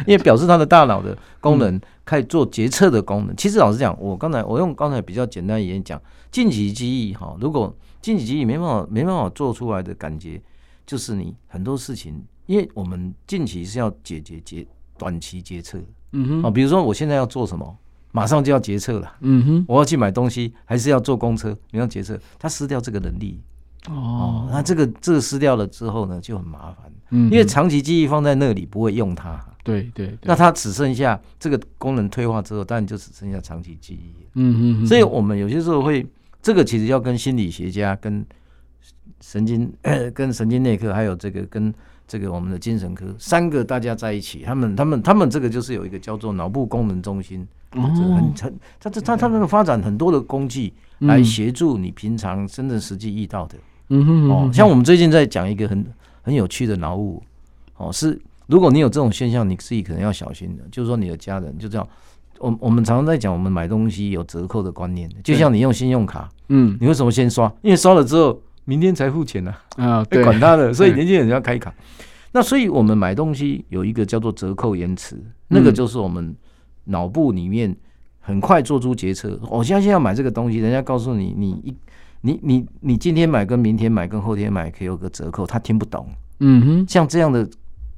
因为表示他的大脑的功能可以做决策的功能。其实老实讲，我刚才我用刚才比较简单的演讲，近期记忆哈，如果近期记忆没办法没办法做出来的感觉，就是你很多事情，因为我们近期是要解决决短期决策，嗯哼，啊，比如说我现在要做什么，马上就要决策了，嗯哼，我要去买东西，还是要坐公车，你要决策，他失掉这个能力。哦，那这个这个失掉了之后呢，就很麻烦。嗯，因为长期记忆放在那里不会用它。对对。那它只剩下这个功能退化之后，当然就只剩下长期记忆。嗯嗯。所以我们有些时候会，这个其实要跟心理学家、跟神经、跟神经内科，还有这个跟这个我们的精神科三个大家在一起，他们他们他们这个就是有一个叫做脑部功能中心。哦。很很，他他他他们发展很多的工具来协助你平常真正实际遇到的。嗯哼，哼，哼，哦，像我们最近在讲一个很很有趣的脑雾，哦，是如果你有这种现象，你自己可能要小心的，就是说你的家人就这样。我我们常常在讲，我们买东西有折扣的观念，就像你用信用卡，嗯，你为什么先刷？因为刷了之后，明天才付钱呢。啊，对，管他的，所以年轻人要开卡。那所以我们买东西有一个叫做折扣延迟，那个就是我们脑部里面很快做出决策。我相信要买这个东西，人家告诉你，你一你你你今天买跟明天买跟后天买可以有个折扣，他听不懂。嗯哼，像这样的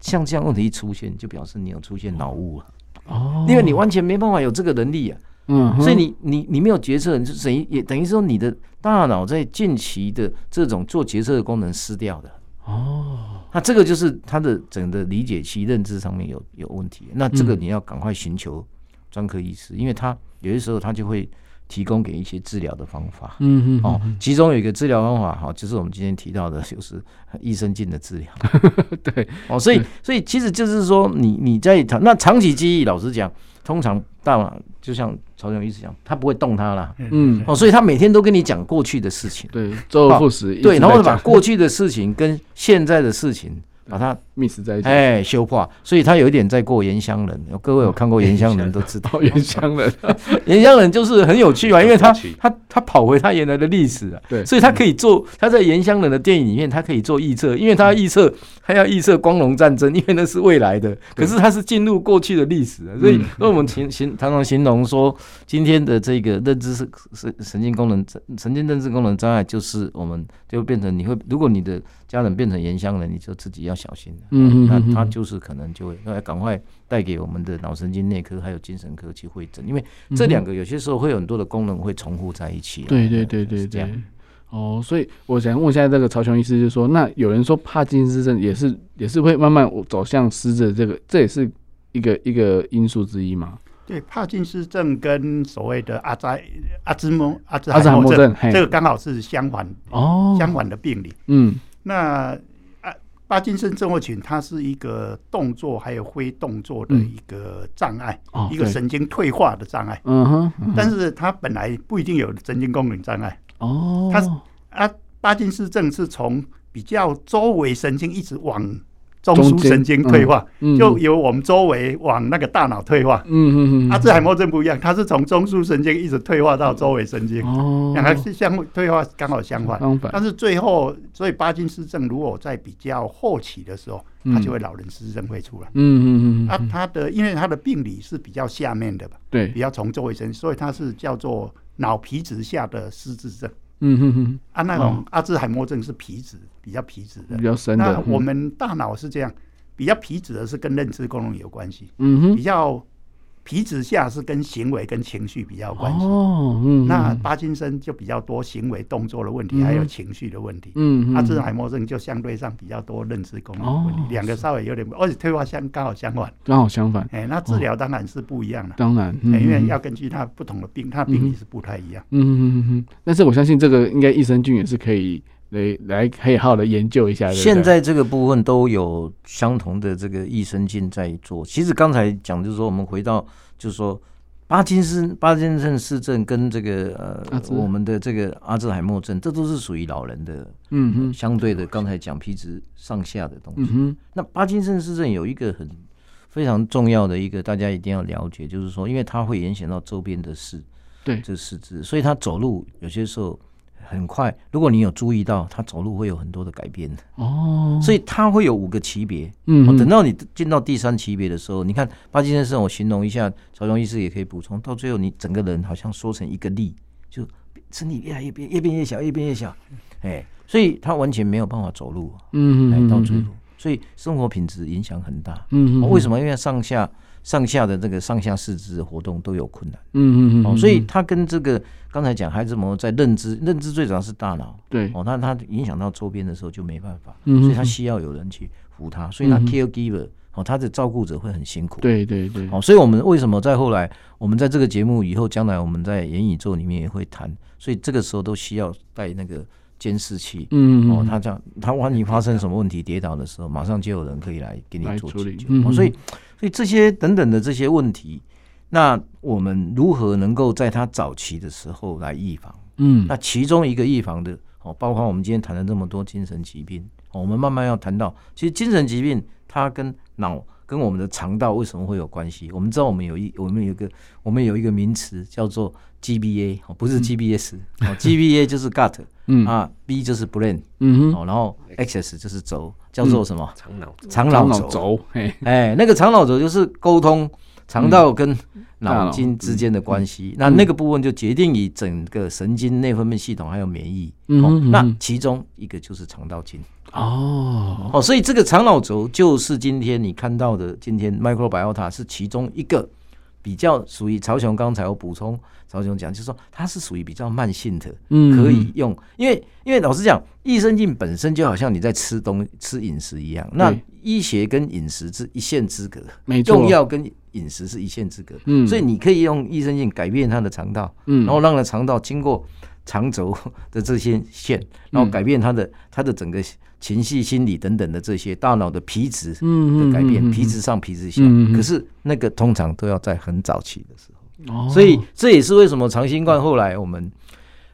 像这样问题一出现，就表示你有出现脑雾了。哦，因为你完全没办法有这个能力啊，嗯，所以你你你没有决策，就等于也等于说你的大脑在近期的这种做决策的功能失掉的。哦，那这个就是他的整个理解期认知上面有有问题，那这个你要赶快寻求专科医师，因为他有些时候他就会。提供给一些治疗的方法，嗯嗯，哦，其中有一个治疗方法，哈，就是我们今天提到的，就是益生菌的治疗，对，哦，所以所以其实就是说你，你你在长那长期记忆，老实讲，通常大脑就像曹总医师讲，他不会动它啦，嗯，哦，所以他每天都跟你讲过去的事情，对，周而复始，对，然后把过去的事情跟现在的事情。把它 mix 在一起，哎，修化，所以他有一点在过 《原乡人》。各位有看过《原乡人》都知道，《原乡人》《原乡人》就是很有趣啊，因为他他他跑回他原来的历史啊，对，所以他可以做他在《原乡人》的电影里面，他可以做预测，因为他预测他要预测光荣战争，因为那是未来的，可是他是进入过去的历史，所以那我们形形常常形容说，今天的这个认知是神神经功能神经认知功能障碍，就是我们就变成你会，如果你的家人变成原乡人，你就自己要小心。嗯嗯，那他就是可能就会要赶快带给我们的脑神经内科还有精神科去会诊，因为这两个有些时候会有很多的功能会重复在一起。对对对对对。哦，所以我想问一下这个曹雄医师，就是说，那有人说帕金斯症也是也是会慢慢走向失智，这个这也是一个一个因素之一吗？对，帕金斯症跟所谓的阿兹阿兹莫阿兹海默症，这个刚好是相反哦，相反的病理。嗯，那。帕金森症候群，它是一个动作还有非动作的一个障碍，一个神经退化的障碍。嗯哼，嗯哼，但是它本来不一定有神经功能障碍。哦，它啊，帕金森症是从比较周围神经一直往。中枢神经退化，就由我们周围往那个大脑退化。嗯嗯嗯。阿兹海默症不一样，它是从中枢神经一直退化到周围神经。哦。两个是相退化刚好相反。相反。但是最后，所以巴金斯症如果在比较后期的时候，它就会老人失智症会出来。嗯嗯嗯。啊，它的因为它的病理是比较下面的吧？对。比较从周围神经，所以它是叫做脑皮质下的失智症。嗯哼哼，啊，那种阿兹海默症是皮质比较皮质的，比较深的。那我们大脑是这样，比较皮质的是跟认知功能有关系。嗯哼，比较。皮质下是跟行为跟情绪比较有关系。哦，嗯，那帕金森就比较多行为动作的问题，还有情绪的问题，嗯，阿兹海默症就相对上比较多认知功能问题，两个稍微有点，而且退化相刚好相反，刚好相反，哎，那治疗当然是不一样了，当然，因为要根据他不同的病，他的病理是不太一样，嗯嗯嗯嗯，但是我相信这个应该益生菌也是可以。来来，可以好好的研究一下。现在这个部分都有相同的这个益生菌在做。其实刚才讲就是说，我们回到就是说，巴金森、巴金森氏症跟这个呃，兹我们的这个阿兹海默症，这都是属于老人的，嗯哼，相对的刚才讲皮质上下的东西。嗯哼，那巴金森氏症有一个很非常重要的一个，大家一定要了解，就是说，因为它会影响到周边的视，对，这四肢，所以他走路有些时候。很快，如果你有注意到，他走路会有很多的改变哦，所以他会有五个级别。嗯哼，等到你进到第三级别的时候，你看巴金先生，我形容一下，曹雄医师也可以补充。到最后，你整个人好像缩成一个力，就身体越来越变，越变越小，越变越小。哎，所以他完全没有办法走路。嗯嗯，到最后，所以生活品质影响很大。嗯嗯，为什么？因为上下。上下的这个上下四肢活动都有困难，嗯嗯嗯，所以他跟这个刚才讲孩子们在认知，认知最主要是大脑，对，哦，那他影响到周边的时候就没办法，所以他需要有人去扶他，所以他 caregiver 哦，他的照顾者会很辛苦，对对对，哦，所以我们为什么在后来，我们在这个节目以后，将来我们在元宇宙里面也会谈，所以这个时候都需要带那个监视器，嗯哦，他这样，他万一发生什么问题跌倒的时候，马上就有人可以来给你做解决，所以。所以这些等等的这些问题，那我们如何能够在它早期的时候来预防？嗯，那其中一个预防的哦，包括我们今天谈了这么多精神疾病，我们慢慢要谈到，其实精神疾病它跟脑跟我们的肠道为什么会有关系？我们知道我们有一我们有一个我们有一个名词叫做 GBA，不是 GBS，哦、嗯、，GBA 就是 gut，嗯。啊，B 就是 brain，嗯哼，然后 X 就是轴，叫做什么？肠脑肠脑轴，哎，那个肠脑轴就是沟通肠道跟脑筋之间的关系，那那个部分就决定于整个神经内分泌系统还有免疫，嗯，那其中一个就是肠道经。哦。哦，所以这个肠脑轴就是今天你看到的，今天 microbiota 是其中一个比较属于曹雄刚才我补充，曹雄讲就是说它是属于比较慢性的，嗯，可以用，因为因为老实讲，益生菌本身就好像你在吃东吃饮食一样，那医学跟饮食是一线之隔，没错，用药跟饮食是一线之隔，嗯，所以你可以用益生菌改变它的肠道，嗯，然后让它肠道经过肠轴的这些线，然后改变它的它的整个。情绪、心理等等的这些大脑的皮质的改变，皮质上、皮质下，可是那个通常都要在很早期的时候，所以这也是为什么长新冠后来我们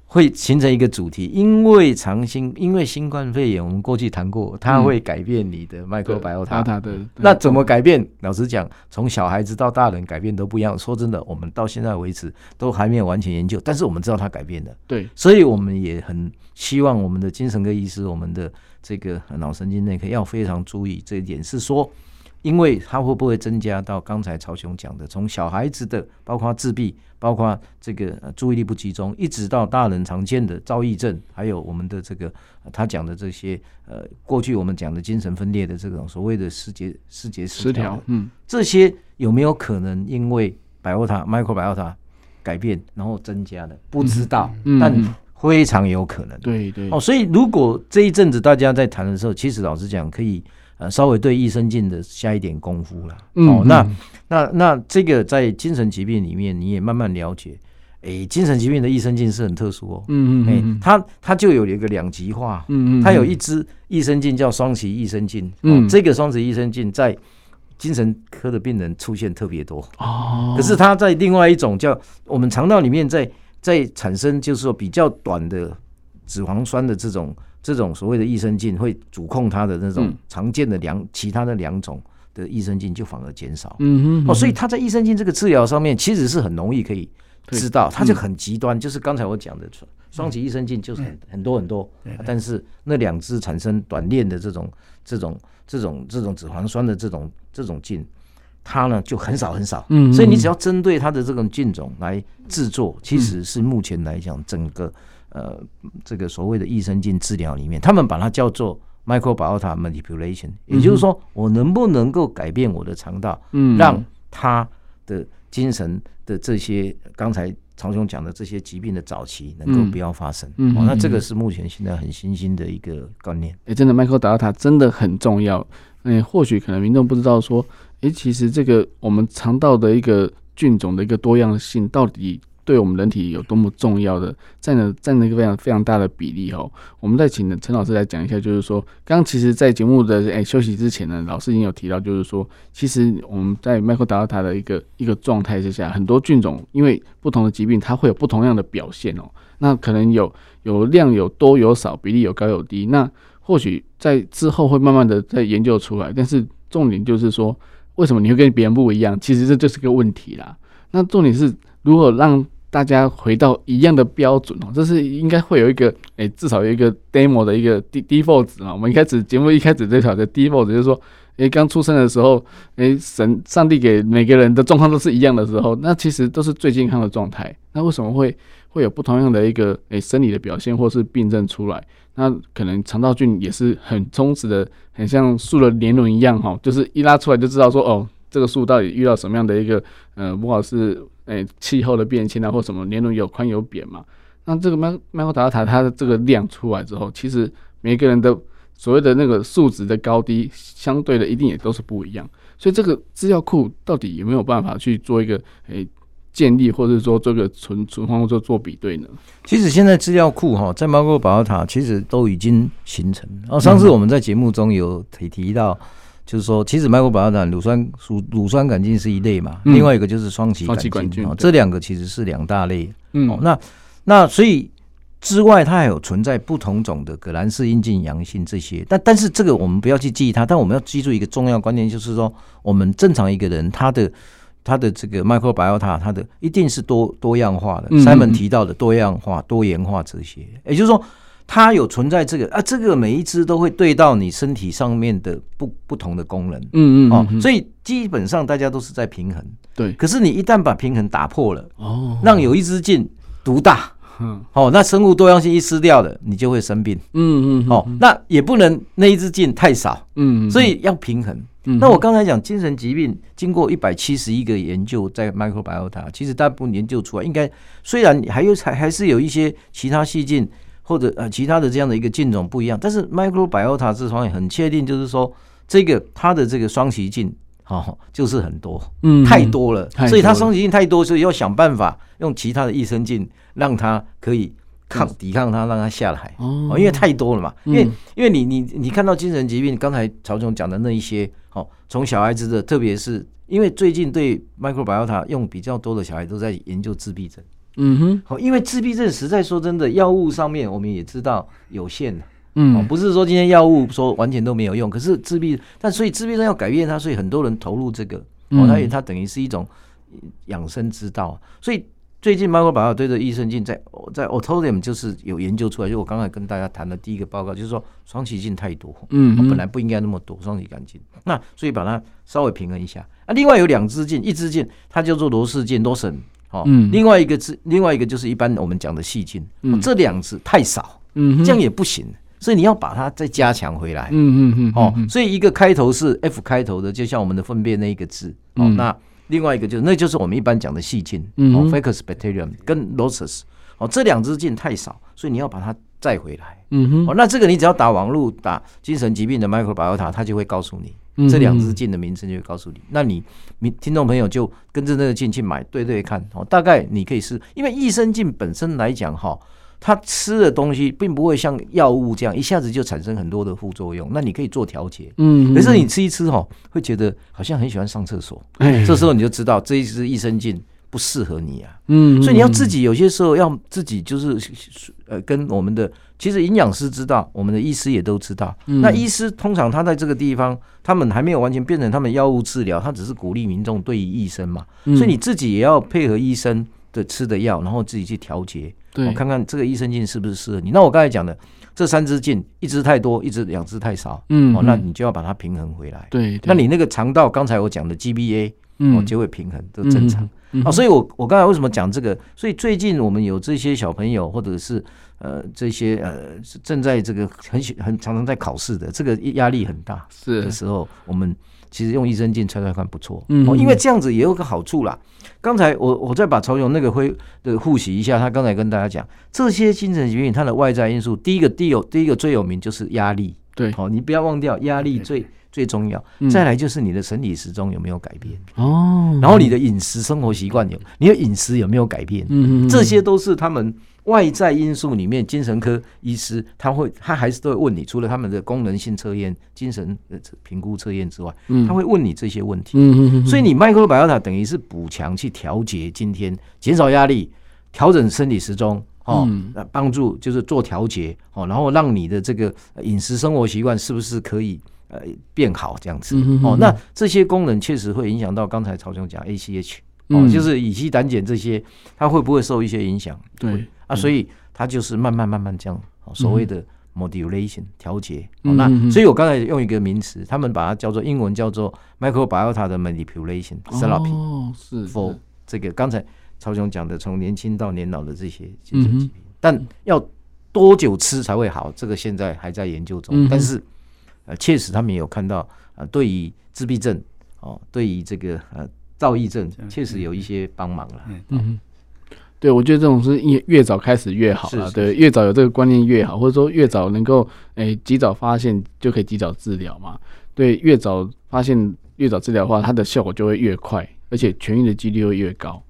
会形成一个主题，因为长新，因为新冠肺炎，我们过去谈过，它会改变你的 microbiota。那怎么改变？老实讲，从小孩子到大人改变都不一样。说真的，我们到现在为止都还没有完全研究，但是我们知道它改变了。对，所以我们也很希望我们的精神科医师，我们的。这个脑神经内科要非常注意这一点，是说，因为它会不会增加到刚才曹雄讲的，从小孩子的，包括自闭，包括这个注意力不集中，一直到大人常见的躁郁症，还有我们的这个他讲的这些呃，过去我们讲的精神分裂的这种所谓的思觉思觉失调，嗯，这些有没有可能因为 biota microbiota 改变然后增加的？不知道，嗯、但。非常有可能，对对。哦，所以如果这一阵子大家在谈的时候，其实老实讲，可以呃稍微对益生菌的下一点功夫了。哦，那那那这个在精神疾病里面，你也慢慢了解，哎，精神疾病的益生菌是很特殊哦。嗯嗯，哎，它它就有一个两极化。嗯嗯，它有一支益生菌叫双歧益生菌。嗯，这个双歧益生菌在精神科的病人出现特别多。哦，可是它在另外一种叫我们肠道里面在。在产生就是说比较短的脂肪酸的这种这种所谓的益生菌，会主控它的那种常见的两其他的两种的益生菌就反而减少。嗯哼，哦，所以它在益生菌这个治疗上面其实是很容易可以知道，它就很极端，就是刚才我讲的双歧益生菌就是很很多很多，但是那两支产生短链的这种这种这种这种脂肪酸的这种这种菌。它呢就很少很少，嗯，所以你只要针对它的这种菌种来制作，其实是目前来讲整个呃这个所谓的益生菌治疗里面，他们把它叫做 microbiota manipulation，也就是说我能不能够改变我的肠道，嗯，让它的精神的这些刚才曹兄讲的这些疾病的早期能够不要发生，嗯，那这个是目前现在很新兴的一个观念。哎，真的 microbiota 真的很重要，嗯，或许可能民众不知道说。哎，其实这个我们肠道的一个菌种的一个多样性，到底对我们人体有多么重要的，占了占了一个非常非常大的比例哦。我们再请陈老师来讲一下，就是说，刚刚其实，在节目的诶休息之前呢，老师已经有提到，就是说，其实我们在 microbiota 的一个一个状态之下，很多菌种因为不同的疾病，它会有不同样的表现哦。那可能有有量有多有少，比例有高有低。那或许在之后会慢慢的再研究出来，但是重点就是说。为什么你会跟别人不一样？其实这就是个问题啦。那重点是如何让大家回到一样的标准哦？这是应该会有一个诶、至少有一个 demo 的一个 d default 值啊。我们一开始节目一开始这条的 default 就是说，诶、刚出生的时候，诶、神上帝给每个人的状况都是一样的时候，那其实都是最健康的状态。那为什么会会有不同样的一个诶、生理的表现或是病症出来？那可能肠道菌也是很充实的，很像树的年轮一样哈，就是一拉出来就知道说哦，这个树到底遇到什么样的一个呃，不管是诶、欸、气候的变迁啊，或什么年轮有宽有扁嘛。那这个麦麦克达塔它的这个量出来之后，其实每个人的所谓的那个数值的高低，相对的一定也都是不一样。所以这个资料库到底有没有办法去做一个诶？欸建立或者说这个存存放或者做比对呢？其实现在资料库哈，在 microbiota 其实都已经形成。然后上次我们在节目中有提提到，就是说其实 microbiota 乳酸乳乳酸杆菌是一类嘛，另外一个就是双歧杆菌，这两个其实是两大类。嗯，那那所以之外，它还有存在不同种的革兰氏阴茎阳性这些，但但是这个我们不要去记忆它，但我们要记住一个重要观念，就是说我们正常一个人他的他的这个 microbiota，它的一定是多多样化的。Simon 提到的多样化、多元化这些，也就是说它有存在这个啊，这个每一只都会对到你身体上面的不不同的功能。嗯嗯哦，所以基本上大家都是在平衡。对，可是你一旦把平衡打破了，哦，让有一只进独大。嗯，哦，那生物多样性一失掉了，你就会生病。嗯嗯，哦，那也不能那一支进太少。嗯，所以要平衡。嗯，那我刚才讲精神疾病，经过一百七十一个研究，在 microbiota，其实大部分研究出来，应该虽然还有还还是有一些其他细菌或者呃其他的这样的一个菌种不一样，但是 microbiota 这方面很确定，就是说这个它的这个双歧菌。哦，就是很多，嗯，太多了，所以它双歧菌太多，所以要想办法用其他的益生菌让它可以抗抵抗它，让它下来。哦，因为太多了嘛，因为因为你你你看到精神疾病，刚才曹总讲的那一些，哦，从小孩子的，特别是因为最近对 microbiota 用比较多的小孩都在研究自闭症。嗯哼，好，因为自闭症实在说真的，药物上面我们也知道有限的。嗯，不是说今天药物说完全都没有用，可是自闭，但所以自闭症要改变它，所以很多人投入这个，哦，它也它等于是一种养生之道。所以最近 microbiota 对着益生菌在在 Autodium 就是有研究出来，就我刚才跟大家谈的第一个报告，就是说双歧菌太多，嗯，本来不应该那么多双歧杆菌，那所以把它稍微平衡一下。啊，另外有两支菌，一支菌它叫做罗氏进 Lawson 哦，另外一个是另外一个就是一般我们讲的细菌，这两只太少，嗯，这样也不行。所以你要把它再加强回来，嗯嗯嗯，哦，所以一个开头是 F 开头的，就像我们的粪便那一个字，哦，那另外一个就是那就是我们一般讲的细菌，哦，Faecal Bacterium 跟 Lossus，哦，这两支菌太少，所以你要把它再回来，嗯哼，哦，那这个你只要打网络打精神疾病的 microbiota，它就会告诉你这两支镜的名称，就会告诉你，那你你听众朋友就跟着那个镜去买对对看，哦，大概你可以试，因为益生菌本身来讲，哈。它吃的东西并不会像药物这样一下子就产生很多的副作用，那你可以做调节。嗯，可是你吃一吃哈，会觉得好像很喜欢上厕所。哎，这时候你就知道这一支益生菌不适合你啊。嗯，所以你要自己有些时候要自己就是呃跟我们的其实营养师知道，我们的医师也都知道。那医师通常他在这个地方，他们还没有完全变成他们药物治疗，他只是鼓励民众对于医生嘛。所以你自己也要配合医生的吃的药，然后自己去调节。我看看这个益生菌是不是适合你。那我刚才讲的这三支进，一支太多，一支两支太少，嗯，哦，那你就要把它平衡回来。对，那你那个肠道，刚才我讲的 GBA，哦，结尾平衡，都正常。啊，所以我我刚才为什么讲这个？所以最近我们有这些小朋友，或者是呃这些呃正在这个很很常常在考试的，这个压力很大是的时候，我们。其实用益生菌测测看不错，嗯，因为这样子也有个好处啦。刚才我我再把曹勇那个会的复习一下，他刚才跟大家讲这些精神疾病它的外在因素，第一个第有第一个最有名就是压力，对，好，你不要忘掉压力最最重要。再来就是你的生理时钟有没有改变哦，然后你的饮食生活习惯有，你的饮食有没有改变？嗯嗯，这些都是他们。外在因素里面，精神科医师他会，他还是都会问你，除了他们的功能性测验、精神评估测验之外，他会问你这些问题。所以你 microbiota 等于是补强去调节，今天减少压力，调整生理时钟，哦，帮助就是做调节，哦，然后让你的这个饮食生活习惯是不是可以呃变好这样子，哦，那这些功能确实会影响到刚才曹兄讲 ACH，哦，就是乙烯胆碱这些，它会不会受一些影响？对。啊，所以它就是慢慢慢慢这样，所谓的 modulation 调节。那所以我刚才用一个名词，他们把它叫做英文叫做 microbiota 的 manipulation therapy。哦，是 for 这个刚才曹雄讲的，从年轻到年老的这些精神疾病，但要多久吃才会好？这个现在还在研究中。但是呃，确实他们也有看到啊，对于自闭症哦，对于这个呃躁郁症，确实有一些帮忙了。嗯。对，我觉得这种是越越早开始越好了。对，越早有这个观念越好，或者说越早能够诶及早发现就可以及早治疗嘛。对，越早发现越早治疗的话，它的效果就会越快，而且痊愈的几率会越高。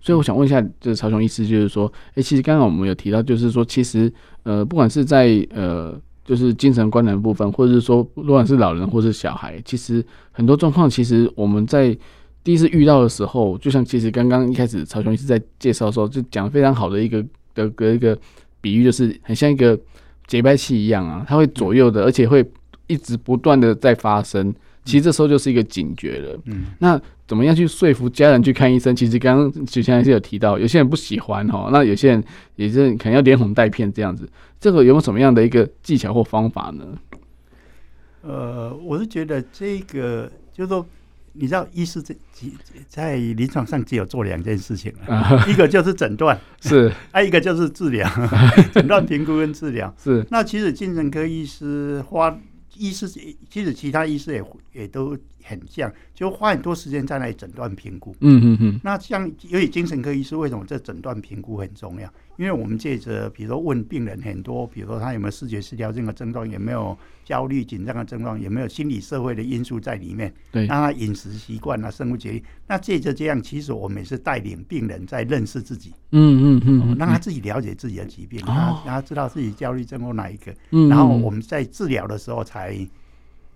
所以我想问一下，就是曹雄医师，就是说，诶，其实刚刚我们有提到，就是说，其实呃，不管是在呃，就是精神官能部分，或者是说，不管是老人或是小孩，其实很多状况，其实我们在。第一次遇到的时候，就像其实刚刚一开始曹雄医师在介绍的时候，就讲非常好的一个的个一个比喻就是很像一个节拍器一样啊，它会左右的，而且会一直不断的在发生。其实这时候就是一个警觉了。嗯，那怎么样去说服家人去看医生？其实刚刚许先生有提到，有些人不喜欢哈，那有些人也是可能要连哄带骗这样子。这个有没有什么样的一个技巧或方法呢？呃，我是觉得这个就是说，你知道，医师在在临床上只有做两件事情，一个就是诊断，是；还有一个就是治疗，诊断、评估跟治疗。是。那其实精神科医师花。医师其实其他医师也也都很像，就花很多时间在那里诊断评估。嗯嗯嗯。那像尤其精神科医师，为什么这诊断评估很重要？因为我们借着比如说问病人很多，比如说他有没有视觉失调症的症状，有没有焦虑紧张的症状，有没有心理社会的因素在里面？对。那他饮食习惯啊，生活节律，那借着这样，其实我们也是带领病人在认识自己。嗯嗯嗯。让他自己了解自己的疾病，让他知道自己焦虑症或哪一个。嗯。然后我们在治疗的时候才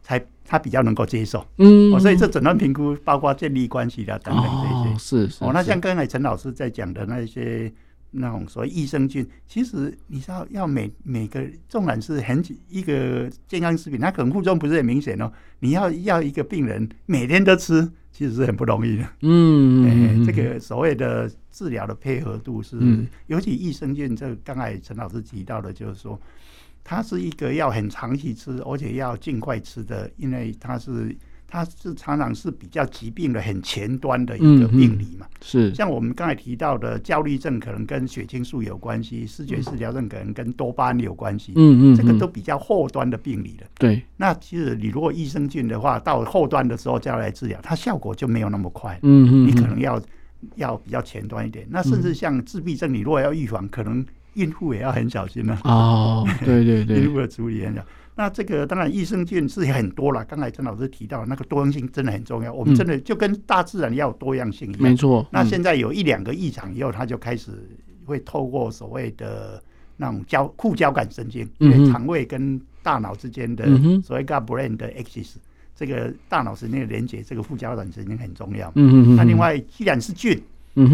才他比较能够接受。嗯。所以这诊断评估包括建立关系的等等这些。是是。哦，那像刚才陈老师在讲的那些。那种所谓益生菌，其实你知道，要每每个纵然是很一个健康食品，它可能副作用不是很明显哦。你要要一个病人每天都吃，其实是很不容易的。嗯，嗯、欸，这个所谓的治疗的配合度是，嗯、尤其益生菌，这刚才陈老师提到的，就是说，它是一个要很长期吃，而且要尽快吃的，因为它是。它是常常是比较疾病的很前端的一个病理嘛，是像我们刚才提到的焦虑症，可能跟血清素有关系；视觉失调症可能跟多巴胺有关系。嗯嗯，这个都比较后端的病理了。对，那其实你如果益生菌的话，到后端的时候再来治疗，它效果就没有那么快。嗯嗯，你可能要要比较前端一点。那甚至像自闭症，你如果要预防，可能孕妇也要很小心了。哦，对对对，孕妇的处理很小。那这个当然益生菌是很多了。刚才陈老师提到那个多样性真的很重要。我们真的就跟大自然要有多样性一样。没错。那现在有一两个异常以后，它就开始会透过所谓的那种交副交感神经，因为肠胃跟大脑之间的所谓 gut brain 的 axis，这个大脑神经的连接，这个副交感神经很重要。嗯嗯。那另外既然是菌，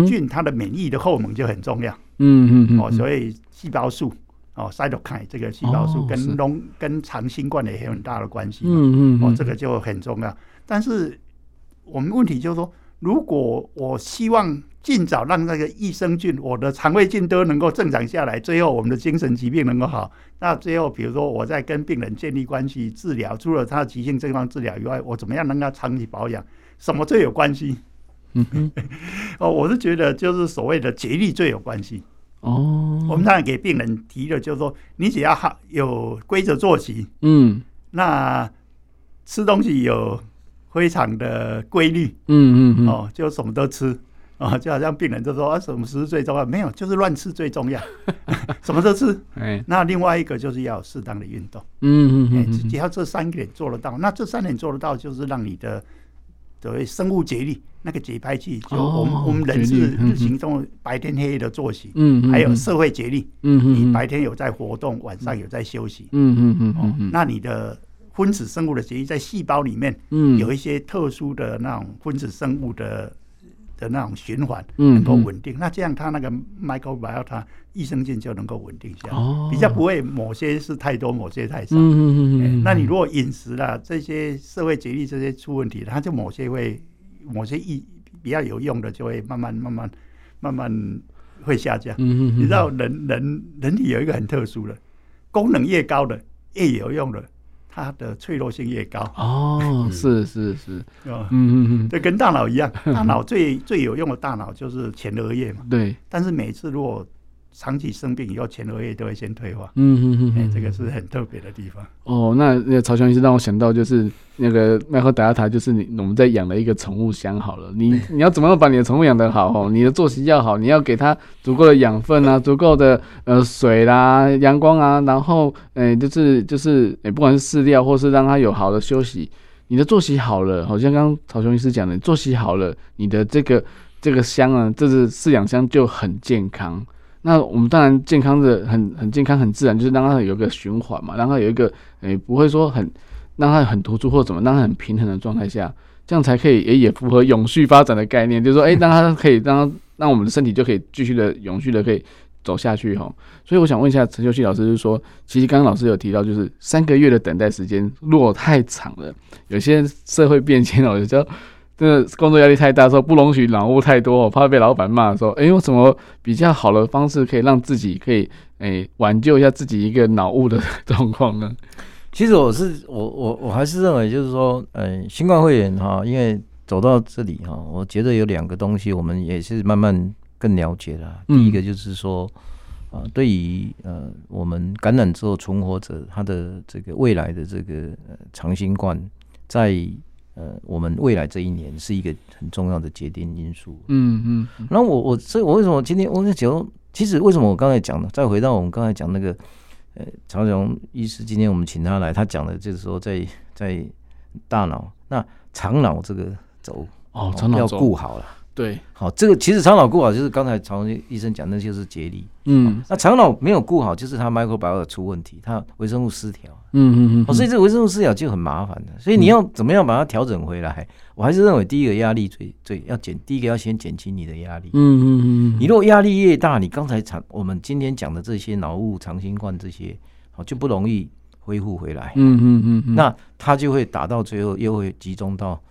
菌它的免疫的后门就很重要。嗯嗯哦，所以细胞素。哦，cytokine 这个细胞素跟龙跟长新冠也有很大的关系。嗯嗯，哦，这个就很重要。但是我们问题就是说，如果我希望尽早让那个益生菌、我的肠胃菌都能够正常下来，最后我们的精神疾病能够好，那最后比如说我在跟病人建立关系、治疗，除了他的急性症状治疗以外，我怎么样让他长期保养？什么最有关系？嗯哼，哦，我是觉得就是所谓的节律最有关系。哦，我们当然给病人提的，就是说，你只要好有规则作息，嗯，那吃东西有非常的规律，嗯嗯哦，就什么都吃，哦，就好像病人就说啊，什么食最重要？没有，就是乱吃最重要，什么都吃。哎，那另外一个就是要适当的运动，嗯嗯嗯，只要这三点做得到，那这三点做得到，就是让你的。所谓生物节律，那个节拍器，就我们我们人是日行中白天黑夜的作息，嗯，还有社会节律，嗯，你白天有在活动，晚上有在休息，嗯嗯嗯嗯，那你的分子生物的节律在细胞里面，嗯，有一些特殊的那种分子生物的。的那种循环能够稳定，那这样它那个 microbiota 益生菌就能够稳定下。来，比较不会某些是太多，某些太少。嗯嗯嗯、欸那你如果饮食啦，这些社会节律这些出问题，它就某些会某些意比较有用的就会慢慢慢慢慢慢会下降。你知道人人人体有一个很特殊的功能，越高的越有用的。它的脆弱性越高哦，是是是，嗯嗯嗯，这跟大脑一样，大脑最最有用的大脑就是前额叶嘛，对。但是每次如果长期生病以后，前额叶都会先退化。嗯嗯嗯，哎，这个是很特别的地方。哦，那那个曹雄医师让我想到，就是那个麦克达亚塔，就是你我们在养了一个宠物箱好了。你你要怎么样把你的宠物养得好？哦，你的作息要好，你要给它足够的养分啊，足够的呃水啦、阳光啊，然后哎、欸，就是就是哎、欸，不管是饲料或是让它有好的休息，你的作息好了，好像刚刚曹雄医师讲的，作息好了，你的这个这个箱啊，这是饲养箱就很健康。那我们当然健康的很很健康很自然，就是让它有一个循环嘛，让它有一个诶、欸、不会说很让它很突出或怎么，让它很平衡的状态下，这样才可以也也符合永续发展的概念，就是说诶、欸，让它可以让让我们的身体就可以继续的永续的可以走下去哈。所以我想问一下陈秀熙老师，就是说，其实刚刚老师有提到，就是三个月的等待时间如果太长了，有些社会变迁哦，有时候真的工作压力太大的时候，不容许脑雾太多，我怕被老板骂的时候，哎，用什么比较好的方式可以让自己可以哎挽救一下自己一个脑雾的 状况呢？其实我是我我我还是认为就是说，嗯，新冠肺炎哈，因为走到这里哈，我觉得有两个东西，我们也是慢慢更了解了。第一个就是说，啊，对于呃我们感染之后存活者，他的这个未来的这个呃长新冠，在呃我们未来这一年是一个很重要的决定因素。嗯嗯。然后我我所以，我为什么今天我在讲，其实为什么我刚才讲的，再回到我们刚才讲那个。呃，曹荣医师，今天我们请他来，他讲的就是说在，在在大脑那长脑这个轴哦，长脑要顾好了。对，好，这个其实肠脑顾好，就是刚才曹医生讲的，就是节力。嗯，那肠脑没有顾好，就是他 microbiome 出问题，他微生物失调。嗯嗯嗯。所以这个微生物失调就很麻烦的。所以你要怎么样把它调整回来？嗯、我还是认为第一个压力最最要减，第一个要先减轻你的压力。嗯嗯嗯。你如果压力越大，你刚才肠我们今天讲的这些脑雾、长新冠这些，好就不容易恢复回来。嗯嗯嗯。那它就会打到最后，又会集中到。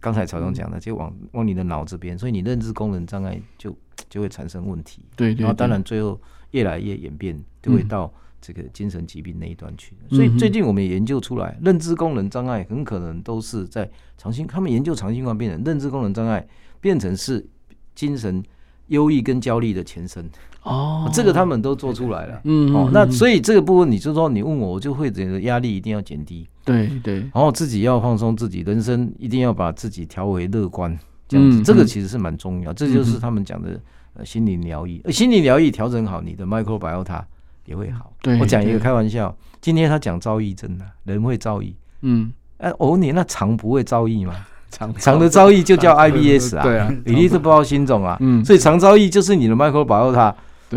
刚才曹总讲的，就往往你的脑这边，所以你认知功能障碍就就会产生问题。对，对，对，然后当然最后越来越演变，就会到这个精神疾病那一端去。嗯、所以最近我们也研究出来，认知功能障碍很可能都是在长新，他们研究长新冠病人认知功能障碍变成是精神忧郁跟焦虑的前身。哦，这个他们都做出来了。嗯，哦，那所以这个部分，你就说你问我，我就会觉得压力一定要减低。对对，然后自己要放松自己，人生一定要把自己调为乐观，这样子，这个其实是蛮重要。这就是他们讲的呃心理疗愈，心理疗愈调整好，你的 microbiota 也会好。对，我讲一个开玩笑，今天他讲躁郁症呢，人会躁郁。嗯，哎，哦，你那肠不会躁郁吗？肠 肠的遭遇就叫 IBS 啊，对啊，比例是不知道心种啊。嗯，所以肠遭遇就是你的 microbiota。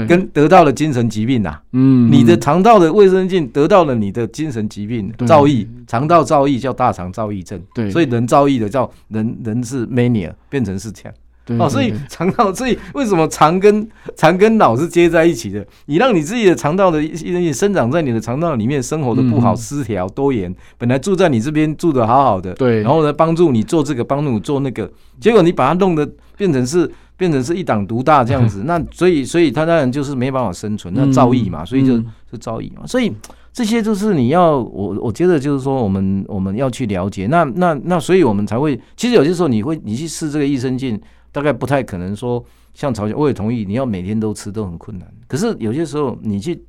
跟得到了精神疾病呐，嗯，你的肠道的卫生菌得到了你的精神疾病，造诣，肠道造诣叫大肠造诣症，对，所以人造诣的叫人人是 mania 变成是这样，哦，所以肠道，所以为什么肠跟肠跟脑是接在一起的？你让你自己的肠道的一些生长在你的肠道里面，生活的不好，失调多元，本来住在你这边住的好好的，对，然后呢帮助你做这个，帮助你做那个，结果你把它弄得变成是。变成是一党独大这样子，那所以所以他当然就是没办法生存，那造诣嘛，所以就是造诣嘛，所以这些就是你要我我觉得就是说我们我们要去了解，那那那所以我们才会，其实有些时候你会你去试这个益生菌，大概不太可能说像朝鲜，我也同意你要每天都吃都很困难，可是有些时候你去。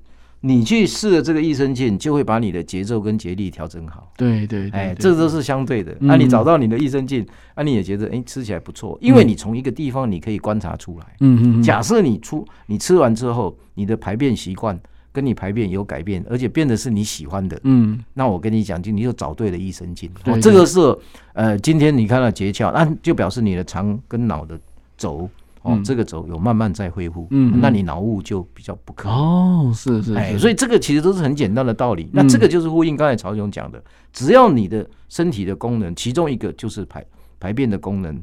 你去试了这个益生菌，就会把你的节奏跟节律调整好。对对，哎，这都是相对的。那你找到你的益生菌，那你也觉得哎吃起来不错，因为你从一个地方你可以观察出来。嗯嗯。假设你出你吃完之后，你的排便习惯跟你排便有改变，而且变得是你喜欢的。嗯。那我跟你讲，就你就找对了益生菌。对。这个是呃，今天你看到诀窍，那就表示你的肠跟脑的轴。哦，这个轴有慢慢在恢复，嗯，那你脑雾就比较不可能。哦，是是，哎，所以这个其实都是很简单的道理。那这个就是呼应刚才曹总讲的，只要你的身体的功能，其中一个就是排排便的功能，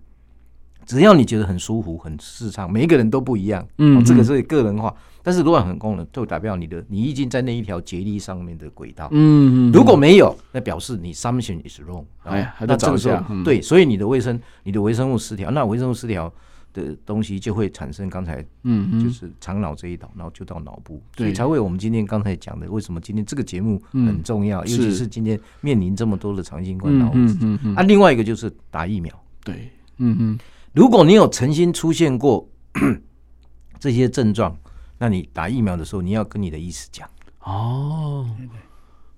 只要你觉得很舒服、很顺畅，每一个人都不一样，嗯，这个是个人化。但是如果很功能，就代表你的你已经在那一条节力上面的轨道，嗯嗯，如果没有，那表示你 something is wrong，哎，那这个时候对，所以你的卫生、你的微生物失调，那微生物失调。的东西就会产生刚才嗯，就是长脑这一道，然后就到脑部，所以才会我们今天刚才讲的，为什么今天这个节目很重要，尤其是今天面临这么多的长新冠脑雾。嗯嗯啊，另外一个就是打疫苗。对，嗯嗯，如果你有曾经出现过 这些症状，那你打疫苗的时候，你要跟你的医师讲。哦，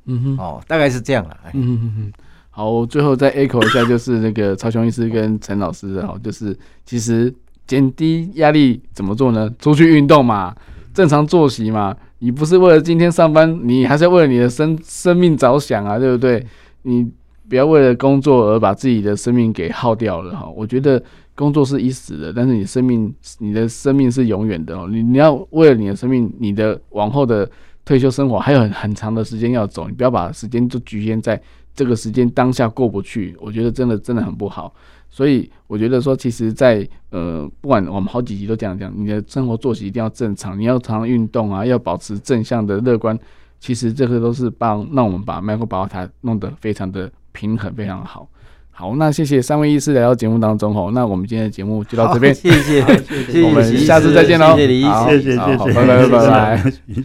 嗯哼，哦，大概是这样了。嗯嗯嗯。好，我最后再 echo 一下，就是那个曹雄医师跟陈老师的哈，就是其实减低压力怎么做呢？出去运动嘛，正常作息嘛。你不是为了今天上班，你还是要为了你的生生命着想啊，对不对？你不要为了工作而把自己的生命给耗掉了哈。我觉得工作是一时的，但是你生命，你的生命是永远的哦。你你要为了你的生命，你的往后的退休生活还有很很长的时间要走，你不要把时间就局限在。这个时间当下过不去，我觉得真的真的很不好。所以我觉得说，其实在，在呃，不管我们好几集都这样讲，你的生活作息一定要正常，你要常常运动啊，要保持正向的乐观。其实这个都是帮让我们把麦克宝塔弄得非常的平衡，非常好。好，那谢谢三位医师来到节目当中哦，那我们今天的节目就到这边，谢谢，谢谢，我们下次再见喽，谢谢李医师，谢谢，谢谢，拜拜，拜拜。